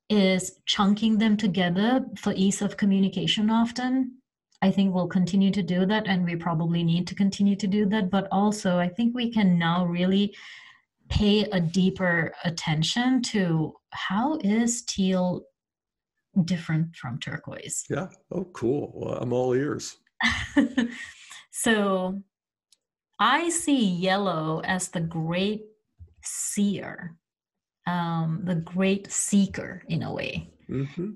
is chunking them together for ease of communication often. I think we'll continue to do that, and we probably need to continue to do that. But also, I think we can now really pay a deeper attention to how is teal different from turquoise? Yeah. Oh, cool. Well, I'm all ears. so I see yellow as the great seer, um, the great seeker in a way. Mm-hmm.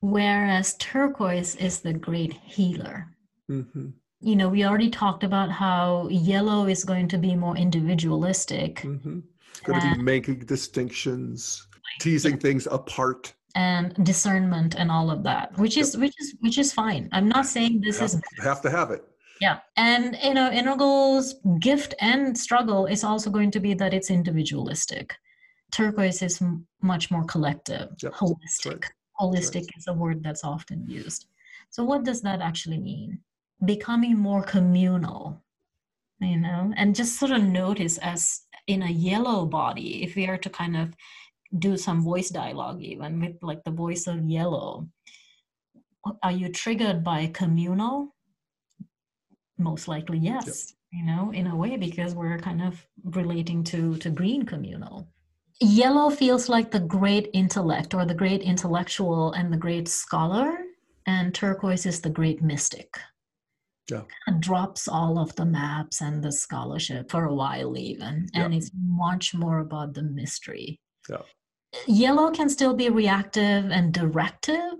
Whereas turquoise is the great healer. Mm-hmm. you know, we already talked about how yellow is going to be more individualistic. Mm-hmm. Going to be making distinctions, teasing yeah. things apart and discernment and all of that which is which is which is fine i'm not saying this have, is have to have it yeah and you know integral's gift and struggle is also going to be that it's individualistic turquoise is m- much more collective yep. holistic right. Holistic is a word that's often used. So what does that actually mean? Becoming more communal you know and just sort of notice as in a yellow body if we are to kind of do some voice dialogue even with like the voice of yellow are you triggered by communal? Most likely yes yep. you know in a way because we're kind of relating to to green communal yellow feels like the great intellect or the great intellectual and the great scholar and turquoise is the great mystic yeah. Drops all of the maps and the scholarship for a while even and yeah. it's much more about the mystery yeah yellow can still be reactive and directive,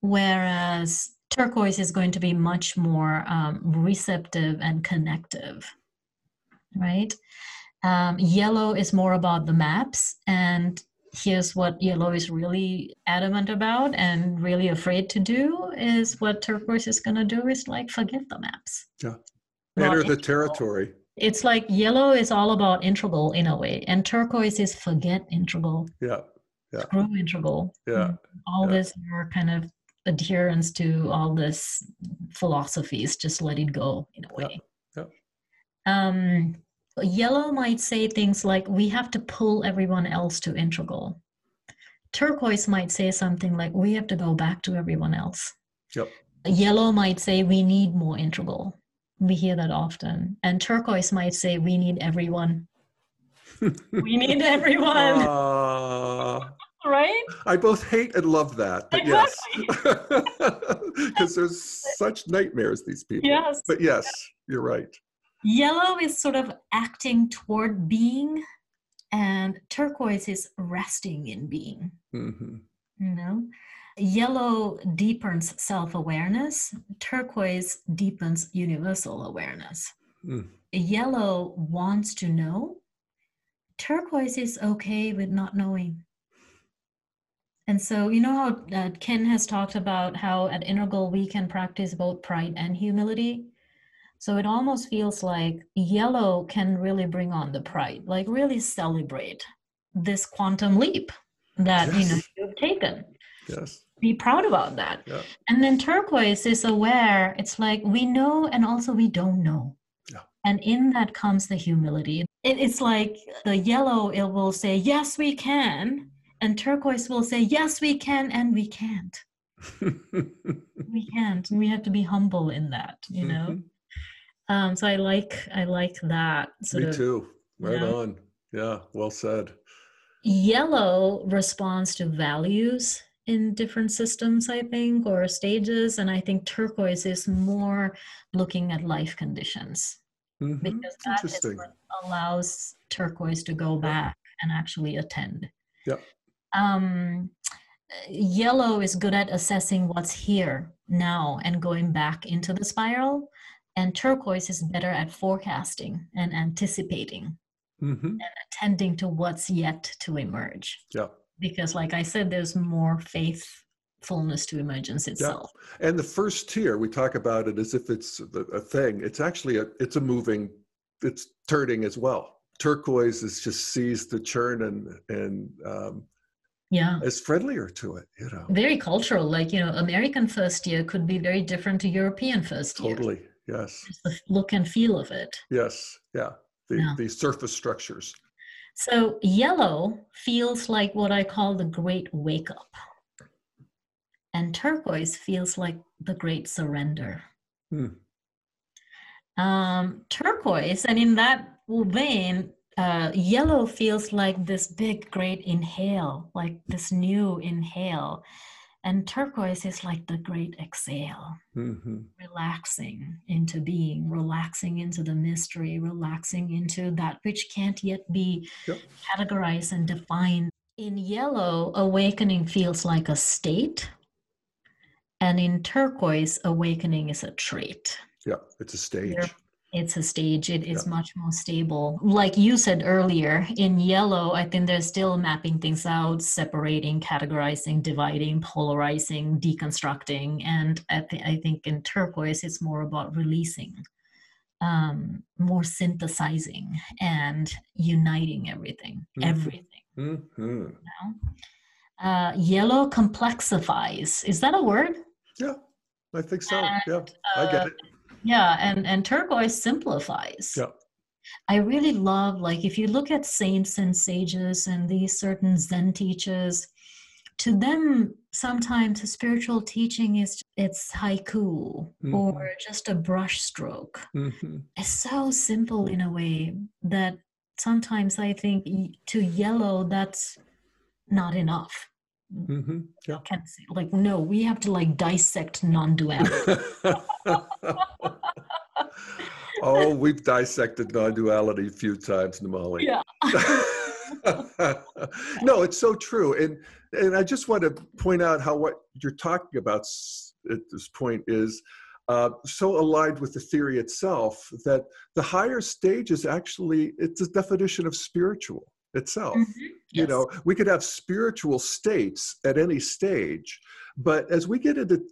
whereas turquoise is going to be much more um, receptive and connective, right? Um, yellow is more about the maps, and here's what yellow is really adamant about and really afraid to do is what turquoise is going to do is like forget the maps. Yeah. Enter the territory. It's like yellow is all about integral in a way, and turquoise is forget integral. Yeah. Yeah. Screw integral. Yeah. All yeah. this your kind of adherence to all this philosophies, just let it go in a way. Yeah. yeah. Um, yellow might say things like, we have to pull everyone else to integral. Turquoise might say something like, we have to go back to everyone else. Yep. Yellow might say, we need more integral we hear that often. And turquoise might say, we need everyone. we need everyone. Uh, right? I both hate and love that, but exactly. yes. Because there's such nightmares, these people. Yes. But yes, you're right. Yellow is sort of acting toward being, and turquoise is resting in being. Mm-hmm. You know? Yellow deepens self awareness, turquoise deepens universal awareness. Mm. Yellow wants to know, turquoise is okay with not knowing. And so, you know how uh, Ken has talked about how at Integral we can practice both pride and humility? So it almost feels like yellow can really bring on the pride, like really celebrate this quantum leap that yes. you know you've taken. Yes. Be proud about that. Yeah. And then turquoise is aware. It's like we know and also we don't know. Yeah. And in that comes the humility. It, it's like the yellow, it will say, yes, we can. And turquoise will say, yes, we can, and we can't. we can't. And we have to be humble in that, you know? Mm-hmm. Um, so I like I like that. Me of, too. Right you know? on. Yeah, well said. Yellow responds to values in different systems, I think, or stages. And I think turquoise is more looking at life conditions mm-hmm. because that is what allows turquoise to go back and actually attend. Yeah. Um, yellow is good at assessing what's here now and going back into the spiral. And turquoise is better at forecasting and anticipating mm-hmm. and attending to what's yet to emerge. Yeah. Because like i said there's more faithfulness to emergence itself. Yeah. and the first tier we talk about it as if it's a thing. It's actually a it's a moving it's turning as well. Turquoise is just sees the churn and and um, yeah. is friendlier to it you know. Very cultural. Like you know american first tier could be very different to european first tier. Totally yes the look and feel of it yes yeah the, yeah. the surface structures so yellow feels like what I call the great wake up. And turquoise feels like the great surrender. Hmm. Um, turquoise, and in that vein, uh, yellow feels like this big, great inhale, like this new inhale. And turquoise is like the great exhale, mm-hmm. relaxing into being, relaxing into the mystery, relaxing into that which can't yet be yep. categorized and defined. In yellow, awakening feels like a state, and in turquoise, awakening is a trait. Yeah, it's a stage. They're, it's a stage. It is yeah. much more stable. Like you said earlier, in yellow, I think they're still mapping things out, separating, categorizing, dividing, polarizing, deconstructing. And I, th- I think in turquoise, it's more about releasing, um, more synthesizing, and uniting everything. Mm-hmm. Everything. Mm-hmm. You know? uh, yellow complexifies. Is that a word? Yeah, I think so. And, yeah, I get uh, it yeah and and turquoise simplifies yeah I really love, like, if you look at saints and sages and these certain Zen teachers, to them, sometimes spiritual teaching is it's haiku mm-hmm. or just a brush stroke. Mm-hmm. It's so simple in a way that sometimes I think to yellow, that's not enough. Mm-hmm. Yeah. Can say, like, no, we have to like dissect non-duality. oh, we've dissected non-duality a few times, Nomali. Yeah. no, it's so true, and and I just want to point out how what you're talking about at this point is uh, so aligned with the theory itself that the higher stage is actually it's a definition of spiritual itself. Mm-hmm. Yes. You know, we could have spiritual states at any stage, but as we get into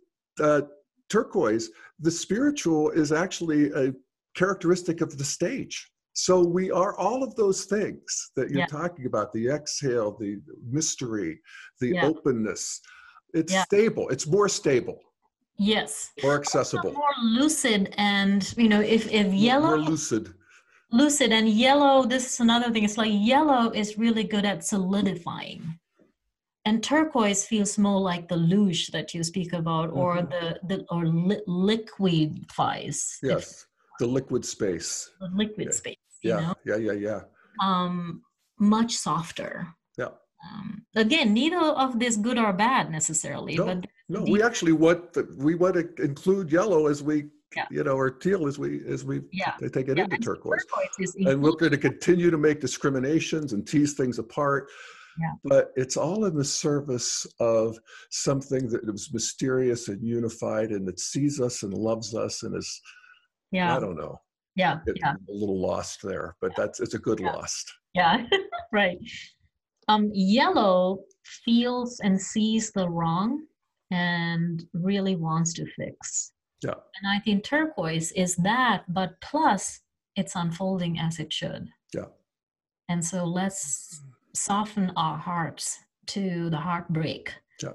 uh, turquoise, the spiritual is actually a characteristic of the stage. So we are all of those things that you're yeah. talking about the exhale, the mystery, the yeah. openness. It's yeah. stable, it's more stable. Yes. More accessible. More lucid and you know if if yellow more lucid lucid and yellow this is another thing it's like yellow is really good at solidifying. And turquoise feels more like the luge that you speak about or mm-hmm. the, the or li- liquidifies yes the liquid space. The liquid yeah. space yeah yeah yeah yeah. Um much softer. Yeah. Um, again neither of this good or bad necessarily no, but no we actually the, we want to include yellow as we yeah. you know, or teal as we as we yeah. take it yeah. into turquoise. turquoise and we're going to continue to make discriminations and tease things apart. Yeah. But it's all in the service of something that is mysterious and unified and that sees us and loves us and is yeah. I don't know. Yeah. yeah. A little lost there, but that's it's a good lost. Yeah. right. Um, yellow feels and sees the wrong and really wants to fix. Yeah. And I think turquoise is that, but plus it's unfolding as it should. Yeah. And so let's soften our hearts to the heartbreak. Yeah.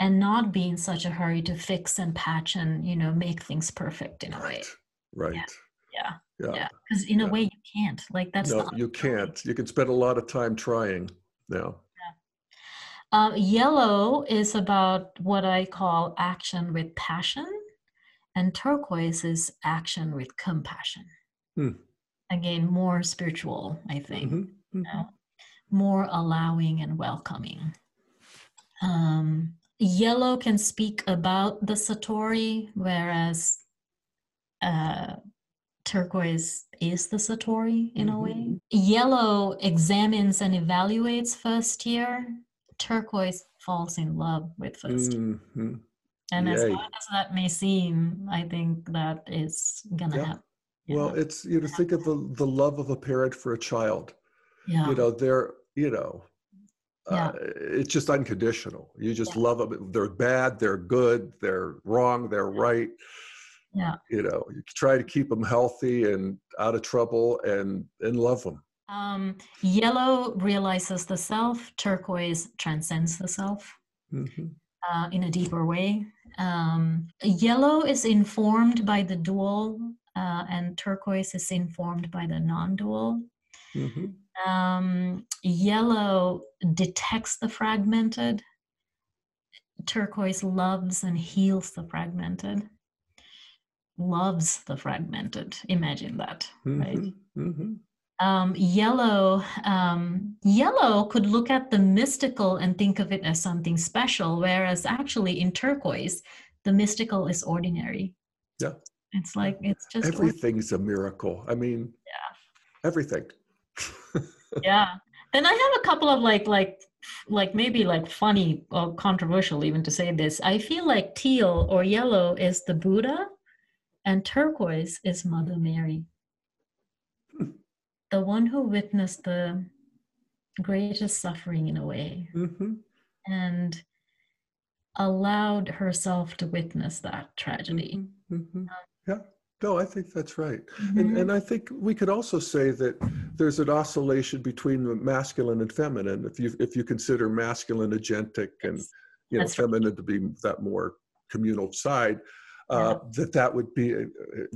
And not be in such a hurry to fix and patch and, you know, make things perfect in a right. way. Right. Yeah. Yeah. Yeah. Because in yeah. a way you can't. Like that's no, you can't. You can spend a lot of time trying now. Uh, yellow is about what I call action with passion and turquoise is action with compassion. Hmm. Again, more spiritual, I think. Mm-hmm. Mm-hmm. You know? More allowing and welcoming. Um, yellow can speak about the Satori, whereas uh, turquoise is the Satori in mm-hmm. a way. Mm-hmm. Yellow examines and evaluates first year. Turquoise falls in love with 1st mm-hmm. And Yay. as hard as that may seem, I think that is gonna yeah. happen. Well, it's you know think of the the love of a parent for a child. Yeah. You know, they're you know, yeah. Uh, it's just unconditional. You just love them. They're bad, they're good, they're wrong, they're right. Yeah. You know, you try to keep them healthy and out of trouble and and love them. Um, yellow realizes the self. Turquoise transcends the self. Mm-hmm. Uh, in a deeper way. Um, yellow is informed by the dual, uh, and turquoise is informed by the non dual. Mm-hmm. Um, yellow detects the fragmented, turquoise loves and heals the fragmented loves the fragmented imagine that mm-hmm. right mm-hmm um, yellow um, yellow could look at the mystical and think of it as something special whereas actually in turquoise the mystical is ordinary. Yeah. It's like it's just everything's a miracle. I mean yeah. everything. Yeah. Then i have a couple of like like like maybe like funny or controversial even to say this. I feel like teal or yellow is the buddha And turquoise is Mother Mary. The one who witnessed the greatest suffering in a way hmm and allowed herself to witness that tragedy. hmm Yeah. No, I think that's right. Mhm. And, and I think we could also say that there's an oscillation between the masculine and feminine. If you if you consider masculine agentic and Yes, you know that's right. feminine to be that more communal side, uh, that that would be uh,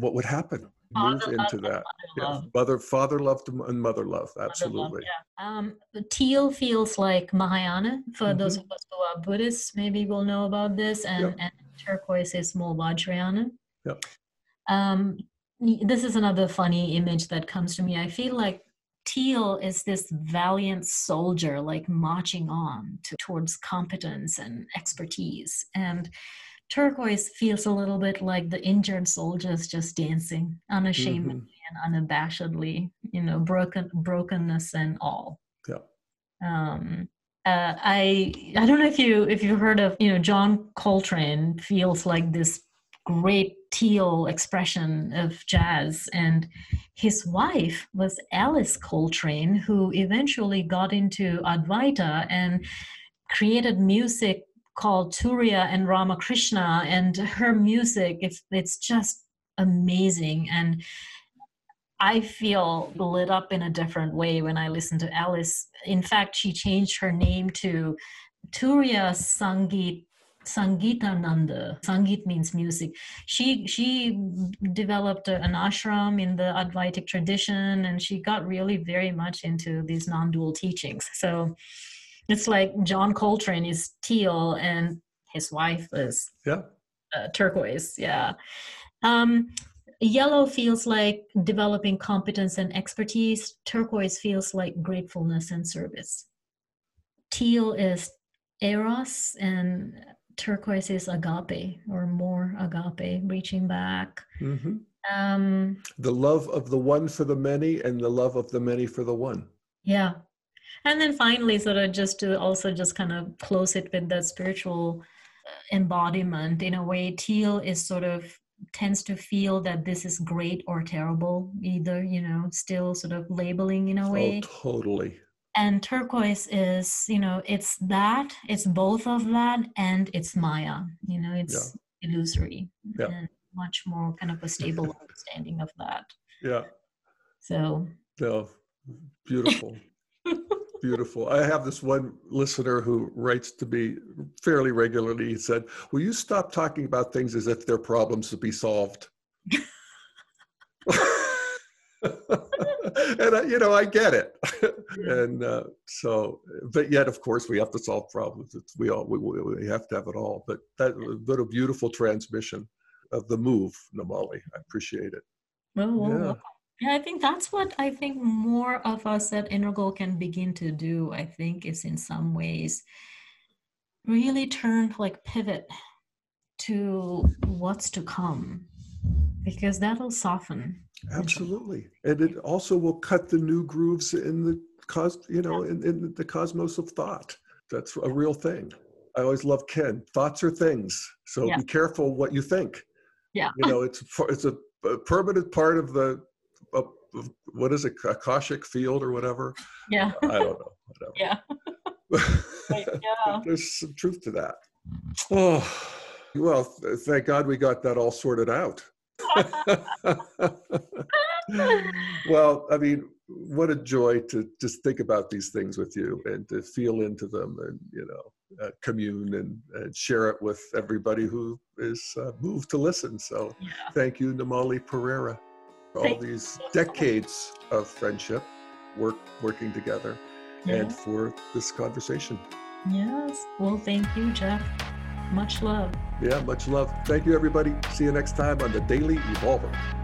what would happen. Move into that. mother Yeah. Mother, father love to- and mother love. Mother love, Absolutely. yeah. Um, teal feels like Mahayana. For those Mhm. of us who are Buddhists, maybe will know about this. And, and turquoise is more Vajrayana. Yep. Um, this is another funny image that comes to me. I feel like teal is this valiant soldier, like marching on to, towards competence and expertise. And turquoise feels a little bit like the injured soldiers just dancing unashamedly Mhm. and unabashedly, you know, broken brokenness and all. Yeah. Um, uh, I I don't know if you if you've heard of you know John Coltrane feels like this great teal expression of jazz and his wife was Alice Coltrane who eventually got into Advaita and created music called Turiya and Ramakrishna and her music it's just amazing and I feel lit up in a different way when I listen to Alice. In fact, she changed her name to Turiya Sangeet Nanda. Sangeet means music. She she developed an ashram in the Advaitic tradition, and she got really very much into these non-dual teachings. So it's like John Coltrane is teal, and his wife is Yeah. uh, turquoise. Yeah. Um, yellow feels like developing competence and expertise. Turquoise feels like gratefulness and service. Teal is eros, and turquoise is agape or more agape, reaching back. hmm Um, The love of the one for the many and the love of the many for the one. yeah. And then finally, sort of just to also just kind of close it with that spiritual embodiment in a way, teal is sort of tends to feel that this is great or terrible, either, you know, still sort of labeling in a oh, way. Oh, totally. And turquoise is, you know, it's that, it's both of that, and it's Maya, you know, it's illusory. Yeah. And much more kind of a stable understanding of that. Yeah. So, No, beautiful. Beautiful. I have this one listener who writes to me fairly regularly. He said, Will you stop talking about things as if they're problems to be solved? and I, you know, I get it. and uh, so, but yet, of course, we have to solve problems. It's, we all we, we have to have it all. But that, what a beautiful transmission of the move, Nomali. I appreciate it. well, well, Yeah. well. Yeah, I think that's what I think more of us at Integral can begin to do. I think is in some ways really turn like pivot to what's to come because that'll soften. Absolutely. And it also will cut the new grooves in the cos, you know, in, in the cosmos of thought. That's a real thing. I always love Ken. Thoughts are things. So Yeah. be careful what you think. Yeah. You know, it's it's a, a permanent part of the of, of- what is it, Akashic field or whatever. Yeah. I don't know. Whatever. Yeah. Right, yeah. There's some truth to that. Oh, well, th- thank God we got that all sorted out. well, I mean, what a joy to just think about these things with you and to feel into them and, you know, uh, commune and, and share it with everybody who is uh, moved to listen. So Yeah. thank you, Nomali Perera, for all these decades of friendship, work working together, and for this conversation. Yes. Well, thank you, Jeff. Much love. Yeah, much love. Thank you, everybody. See you next time on the Daily Evolver.